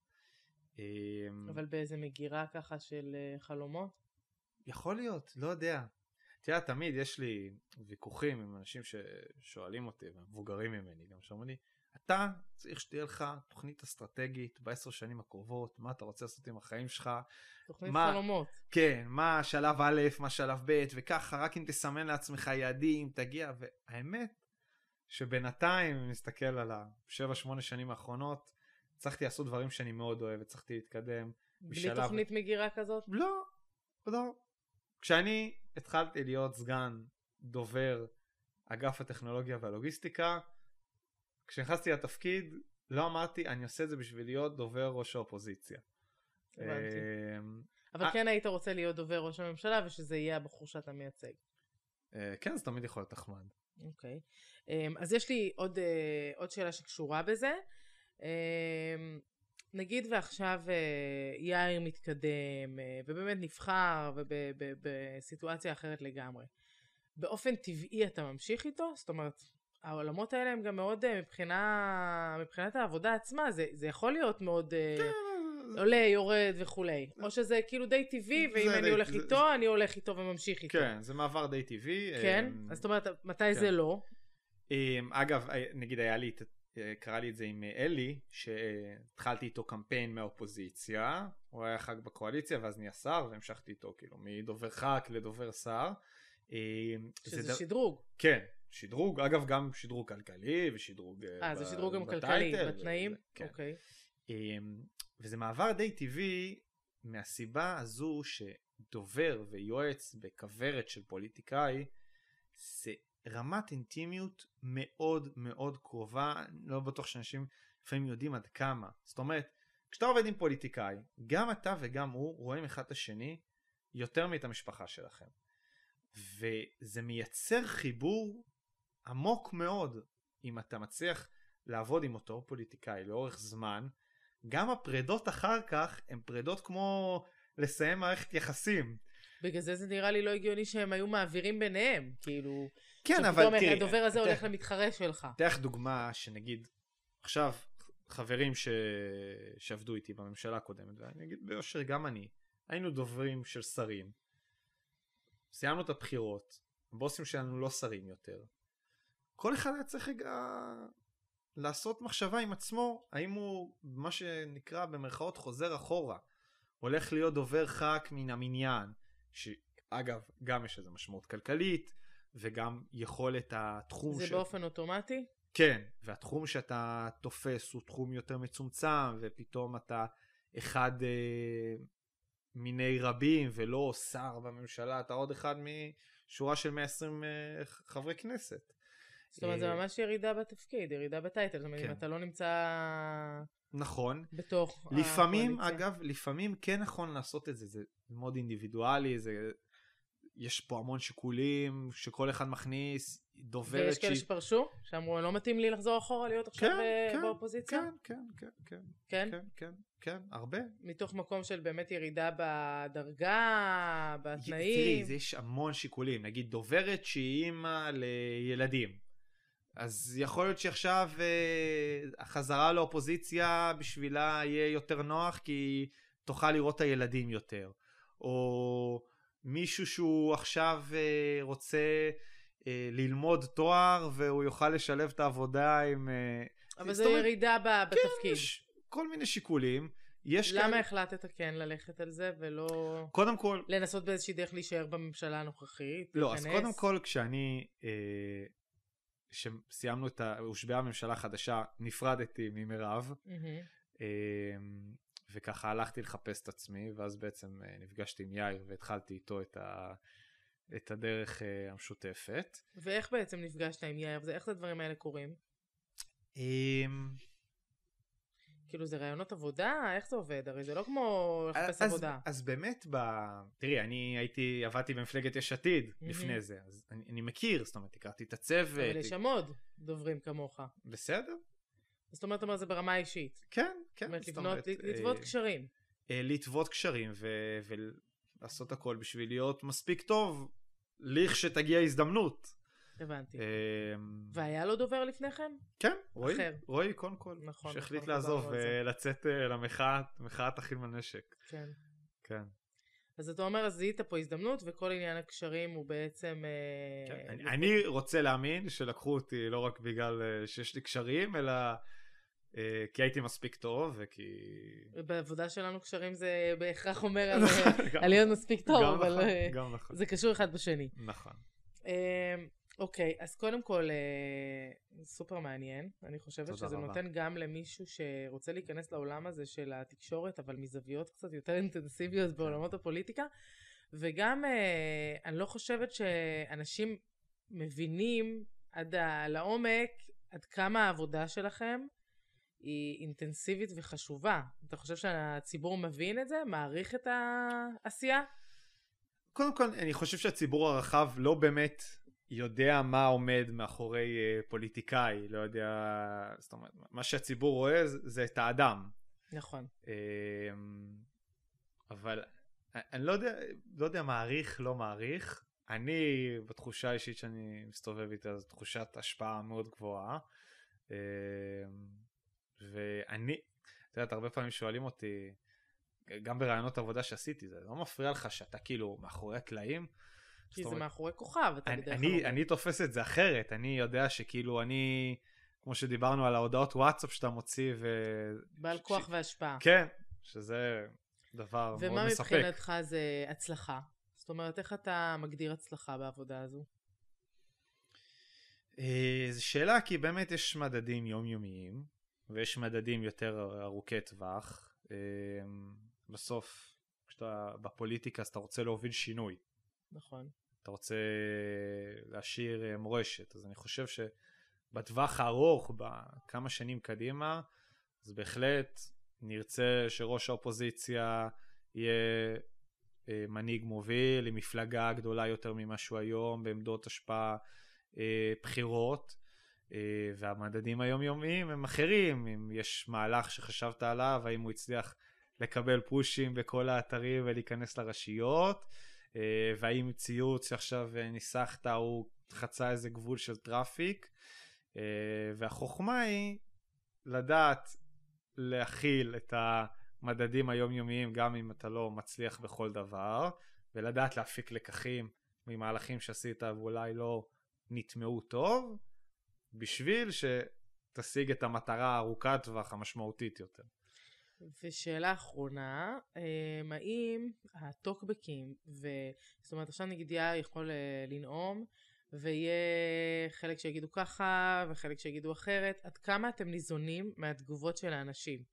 אמ, אבל באיזה מגירה ככה של אה, חלומות? יכול להיות, לא יודע. תראה, תמיד יש לי ויכוחים עם אנשים ששואלים אותי, ומבוגרים ממני, גם שאומרים לי, אתה צריך שתהיה לך תוכנית אסטרטגית בעשר שנים הקרובות, מה אתה רוצה לעשות עם החיים שלך. תוכנית מה, חלומות. כן, מה שלב א', מה שלב ב', וככה, רק אם תסמן לעצמך יעדים, תגיע, והאמת, שבינתיים, אם נסתכל על השבע, שמונה שנים האחרונות, הצלחתי לעשות דברים שאני מאוד אוהב, הצלחתי להתקדם. בלי בשלב... תוכנית מגירה כזאת? לא, לא. כשאני התחלתי להיות סגן דובר אגף הטכנולוגיה והלוגיסטיקה, כשנכנסתי לתפקיד, לא אמרתי, אני עושה את זה בשביל להיות דובר ראש האופוזיציה. הבנתי. אמ, אבל אה, כן היית רוצה להיות דובר ראש הממשלה ושזה יהיה הבחור שאתה מייצג. אה, כן, זה תמיד יכול להיות נחמד. אוקיי. אמ, אז יש לי עוד, אה, עוד שאלה שקשורה בזה. אמ, נגיד ועכשיו יאיר מתקדם ובאמת נבחר ובסיטואציה אחרת לגמרי. באופן טבעי אתה ממשיך איתו? זאת אומרת, העולמות האלה הם גם מאוד אה, מבחינה, מבחינת העבודה עצמה, זה, זה יכול להיות מאוד אה, כן. עולה, יורד וכולי. או שזה כאילו די טבעי, ואם אני די, הולך זה, איתו, זה... אני הולך איתו וממשיך איתו. כן, זה מעבר די טבעי. כן? Um, אז זאת אומרת, מתי כן. זה לא? Um, אגב, נגיד היה לי, קרה לי את זה עם אלי, שהתחלתי איתו קמפיין מהאופוזיציה, הוא היה ח"כ בקואליציה, ואז נהיה שר, והמשכתי איתו כאילו מדובר ח"כ לדובר שר. שזה זה שדרוג. כן, שדרוג, אגב גם שדרוג כלכלי ושדרוג אה, ב- זה שדרוג גם כלכלי, בתנאים? כן. אוקיי. אמ, וזה מעבר די טבעי מהסיבה הזו שדובר ויועץ בכוורת של פוליטיקאי זה רמת אינטימיות מאוד מאוד קרובה, אני לא בטוח שאנשים לפעמים יודעים עד כמה. זאת אומרת, כשאתה עובד עם פוליטיקאי, גם אתה וגם הוא רואים אחד את השני יותר מאת המשפחה שלכם. וזה מייצר חיבור עמוק מאוד אם אתה מצליח לעבוד עם אותו פוליטיקאי לאורך זמן גם הפרדות אחר כך הן פרדות כמו לסיים מערכת יחסים. בגלל זה זה נראה לי לא הגיוני שהם היו מעבירים ביניהם כאילו כן אבל תראי הדובר הזה הולך למתחרה שלך. אתן לך דוגמה שנגיד עכשיו חברים ש... שעבדו איתי בממשלה הקודמת ואני אגיד ביושר גם אני היינו דוברים של שרים סיימנו את הבחירות הבוסים שלנו לא שרים יותר כל אחד היה צריך רגע לעשות מחשבה עם עצמו, האם הוא מה שנקרא במרכאות חוזר אחורה, הולך להיות דובר ח"כ מן המניין, שאגב גם יש לזה משמעות כלכלית וגם יכולת התחום זה ש... באופן אוטומטי? כן, והתחום שאתה תופס הוא תחום יותר מצומצם ופתאום אתה אחד אה, מיני רבים ולא שר בממשלה, אתה עוד אחד משורה של 120 אה, חברי כנסת. זאת אומרת, זה אה, ממש ירידה בתפקיד, ירידה בטייטל. זאת אומרת, אם כן. אתה לא נמצא... נכון. בתוך לפעמים, אגב, לפעמים כן נכון לעשות את זה, זה מאוד אינדיבידואלי, זה... יש פה המון שיקולים שכל אחד מכניס, דוברת ויש כאלה שפרשו? שאמרו, לא מתאים לי לחזור אחורה להיות עכשיו כן, כן, באופוזיציה? כן, כן, כן, כן. כן? כן, כן, כן, הרבה. מתוך מקום של באמת ירידה בדרגה, בתנאים? תראי, יש המון שיקולים. נגיד דוברת שהיא אימא לילדים. אז יכול להיות שעכשיו אה, החזרה לאופוזיציה בשבילה יהיה יותר נוח כי תוכל לראות את הילדים יותר. או מישהו שהוא עכשיו אה, רוצה אה, ללמוד תואר והוא יוכל לשלב את העבודה עם... אבל זו ירידה ב- בתפקיד. כן, יש כל מיני שיקולים. יש למה כאן... החלטת כן ללכת על זה ולא... קודם כל... לנסות באיזושהי דרך להישאר בממשלה הנוכחית? לא, להיכנס? אז קודם כל כשאני אה, שסיימנו את ה... הושבעה ממשלה חדשה, נפרדתי ממירב, mm-hmm. וככה הלכתי לחפש את עצמי, ואז בעצם אה, נפגשתי עם יאיר והתחלתי איתו את, ה... את הדרך uh, המשותפת. ואיך בעצם נפגשת עם יאיר? איך הדברים האלה קורים? Um... כאילו זה רעיונות עבודה? איך זה עובד? הרי זה לא כמו לחפש אז, עבודה. אז באמת, ב... תראי, אני הייתי, עבדתי במפלגת יש עתיד mm-hmm. לפני זה, אז אני, אני מכיר, זאת אומרת, הכרתי את הצוות. אבל יש שם עוד דוברים כמוך. בסדר. זאת אומרת, אומר זה ברמה אישית. כן, כן. זאת אומרת, לבנות, לטוות אה, קשרים. אה, לטוות קשרים ו- ולעשות הכל בשביל להיות מספיק טוב, לכשתגיע הזדמנות. הבנתי. אמ, והיה לו דובר לפני כן? כן, רועי, רועי קודם כל, נכון, שהחליט נכון, לעזוב ולצאת אה, למחאת, מחאת אחים בנשק. כן. כן. אז אתה אומר, אז זיהית פה הזדמנות, וכל עניין הקשרים הוא בעצם... אה, כן, אני, אני רוצה להאמין שלקחו אותי לא רק בגלל אה, שיש לי קשרים, אלא כי הייתי מספיק טוב, וכי... בעבודה שלנו קשרים זה בהכרח אומר על, [laughs] על להיות מספיק טוב, אבל נכון, נכון. זה קשור אחד בשני. נכון. אמ, אוקיי, אז קודם כל, אה, סופר מעניין. אני חושבת שזה רבה. נותן גם למישהו שרוצה להיכנס לעולם הזה של התקשורת, אבל מזוויות קצת יותר אינטנסיביות כן. בעולמות הפוליטיקה. וגם, אה, אני לא חושבת שאנשים מבינים עד ה... לעומק עד כמה העבודה שלכם היא אינטנסיבית וחשובה. אתה חושב שהציבור מבין את זה? מעריך את העשייה? קודם כל, אני חושב שהציבור הרחב לא באמת יודע מה עומד מאחורי uh, פוליטיקאי, לא יודע, זאת אומרת, מה שהציבור רואה זה, זה את האדם. נכון. Uh, אבל אני לא יודע, לא יודע מעריך, לא מעריך. אני, בתחושה האישית שאני מסתובב איתה, זו תחושת השפעה מאוד גבוהה. Uh, ואני, את יודעת, הרבה פעמים שואלים אותי, גם ברעיונות עבודה שעשיתי, זה לא מפריע לך שאתה כאילו מאחורי הקלעים? כי זה מאחורי כוכב, אתה אני, בדרך כלל. אני תופס את זה אחרת, אני יודע שכאילו אני, כמו שדיברנו על ההודעות וואטסאפ שאתה מוציא ו... בעל כוח והשפעה. כן, שזה דבר מאוד מספק. ומה מבחינתך זה הצלחה? זאת אומרת, איך אתה מגדיר הצלחה בעבודה הזו? אה, זו שאלה, כי באמת יש מדדים יומיומיים, ויש מדדים יותר ארוכי טווח. אה, בסוף, כשאתה בפוליטיקה אז אתה רוצה להוביל שינוי. נכון. אתה רוצה להשאיר אה, מורשת, אז אני חושב שבטווח הארוך, בכמה שנים קדימה, אז בהחלט נרצה שראש האופוזיציה יהיה אה, מנהיג מוביל, עם מפלגה גדולה יותר ממה שהוא היום, בעמדות השפעה אה, בחירות. והמדדים היומיומיים הם אחרים, אם יש מהלך שחשבת עליו, האם הוא הצליח לקבל פושים בכל האתרים ולהיכנס לרשיות, והאם ציוץ שעכשיו אה, ניסחת הוא חצה איזה גבול של traffic, אה, והחוכמה היא לדעת להכיל את המדדים היומיומיים גם אם אתה לא מצליח בכל דבר, ולדעת להפיק לקחים ממהלכים שעשית ואולי לא נטמעו טוב, בשביל שתשיג את המטרה הארוכת טווח המשמעותית יותר. ושאלה אחרונה, אמ, האם הטוקבקים, ו... זאת אומרת עכשיו נגיד יאיר יכול אה, לנאום ויהיה חלק שיגידו ככה וחלק שיגידו אחרת, עד כמה אתם ניזונים מהתגובות של האנשים?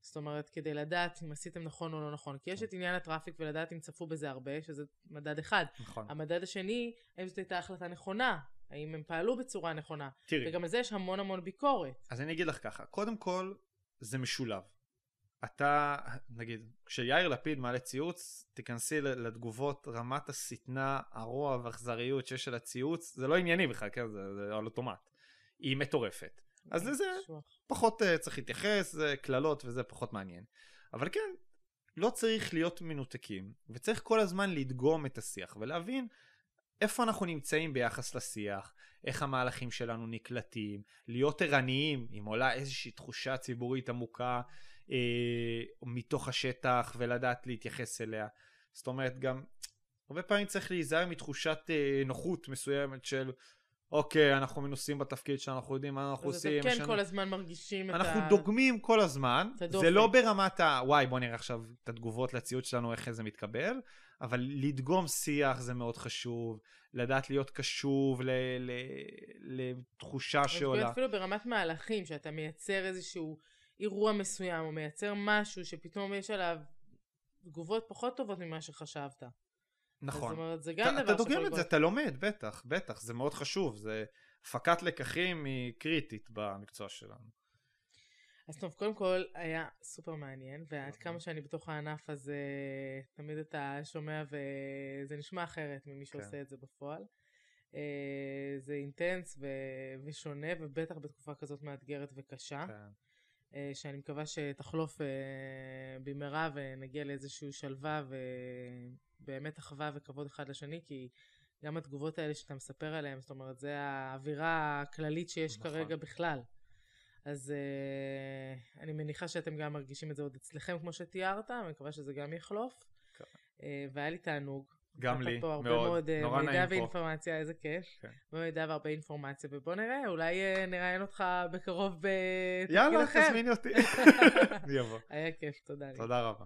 זאת אומרת, כדי לדעת אם עשיתם נכון או לא נכון. כי יש את עניין הטראפיק ולדעת אם צפו בזה הרבה, שזה מדד אחד. נכון. המדד השני, האם זאת הייתה החלטה נכונה, האם הם פעלו בצורה נכונה. תראי. וגם על זה יש המון המון ביקורת. אז אני אגיד לך ככה, קודם כל, זה משולב. אתה, נגיד, כשיאיר לפיד מעלה ציוץ, תיכנסי לתגובות רמת השטנה, הרוע והאכזריות שיש על הציוץ, זה לא ענייני בכלל, כן, זה, זה על אוטומט. היא מטורפת. אז לזה פחות uh, צריך להתייחס, זה קללות וזה פחות מעניין. אבל כן, לא צריך להיות מנותקים, וצריך כל הזמן לדגום את השיח ולהבין איפה אנחנו נמצאים ביחס לשיח, איך המהלכים שלנו נקלטים, להיות ערניים אם עולה איזושהי תחושה ציבורית עמוקה אה, מתוך השטח ולדעת להתייחס אליה. זאת אומרת גם הרבה פעמים צריך להיזהר מתחושת אה, נוחות מסוימת של אוקיי אנחנו מנוסים בתפקיד שלנו אנחנו יודעים מה אנחנו עושים. אז אתם כן כל הזמן מרגישים את ה... אנחנו דוגמים כל הזמן זה לא ברמת ה... וואי בוא נראה עכשיו את התגובות לציוד שלנו איך זה מתקבל אבל לדגום שיח זה מאוד חשוב לדעת להיות קשוב ל... ל... לתחושה שעולה. אפילו ברמת מהלכים שאתה מייצר איזשהו אירוע מסוים, או מייצר משהו שפתאום יש עליו תגובות פחות טובות ממה שחשבת. נכון. זאת אומרת, זה גם אתה, דבר אתה דוגם את זה. אתה לומד, בטח, בטח, זה מאוד חשוב, זה הפקת לקחים היא קריטית במקצוע שלנו. אז טוב, קודם כל היה סופר מעניין, ועד אוקיי. כמה שאני בתוך הענף הזה, תמיד אתה שומע וזה נשמע אחרת ממי שעושה כן. את זה בפועל. אה, זה אינטנס ו- ושונה, ובטח בתקופה כזאת מאתגרת וקשה, כן. אה, שאני מקווה שתחלוף אה, במהרה ונגיע לאיזושהי שלווה ובאמת אחווה וכבוד אחד לשני, כי גם התגובות האלה שאתה מספר עליהן, זאת אומרת, זה האווירה הכללית שיש נכון. כרגע בכלל. אז uh, אני מניחה שאתם גם מרגישים את זה עוד אצלכם כמו שתיארת, אני מקווה שזה גם יחלוף. כן. Uh, והיה לי תענוג. גם לי, פה הרבה מאוד, מאוד אה, נורא מידע נעים פה. ואינפורמציה, איזה כיף. כן. הרבה מידע והרבה אינפורמציה, ובוא נראה, אולי אה, נראיין אותך בקרוב בתפקיד יאללה, אחר. תזמיני אותי. [laughs] אני אבוא. היה כיף, תודה לי. תודה רבה.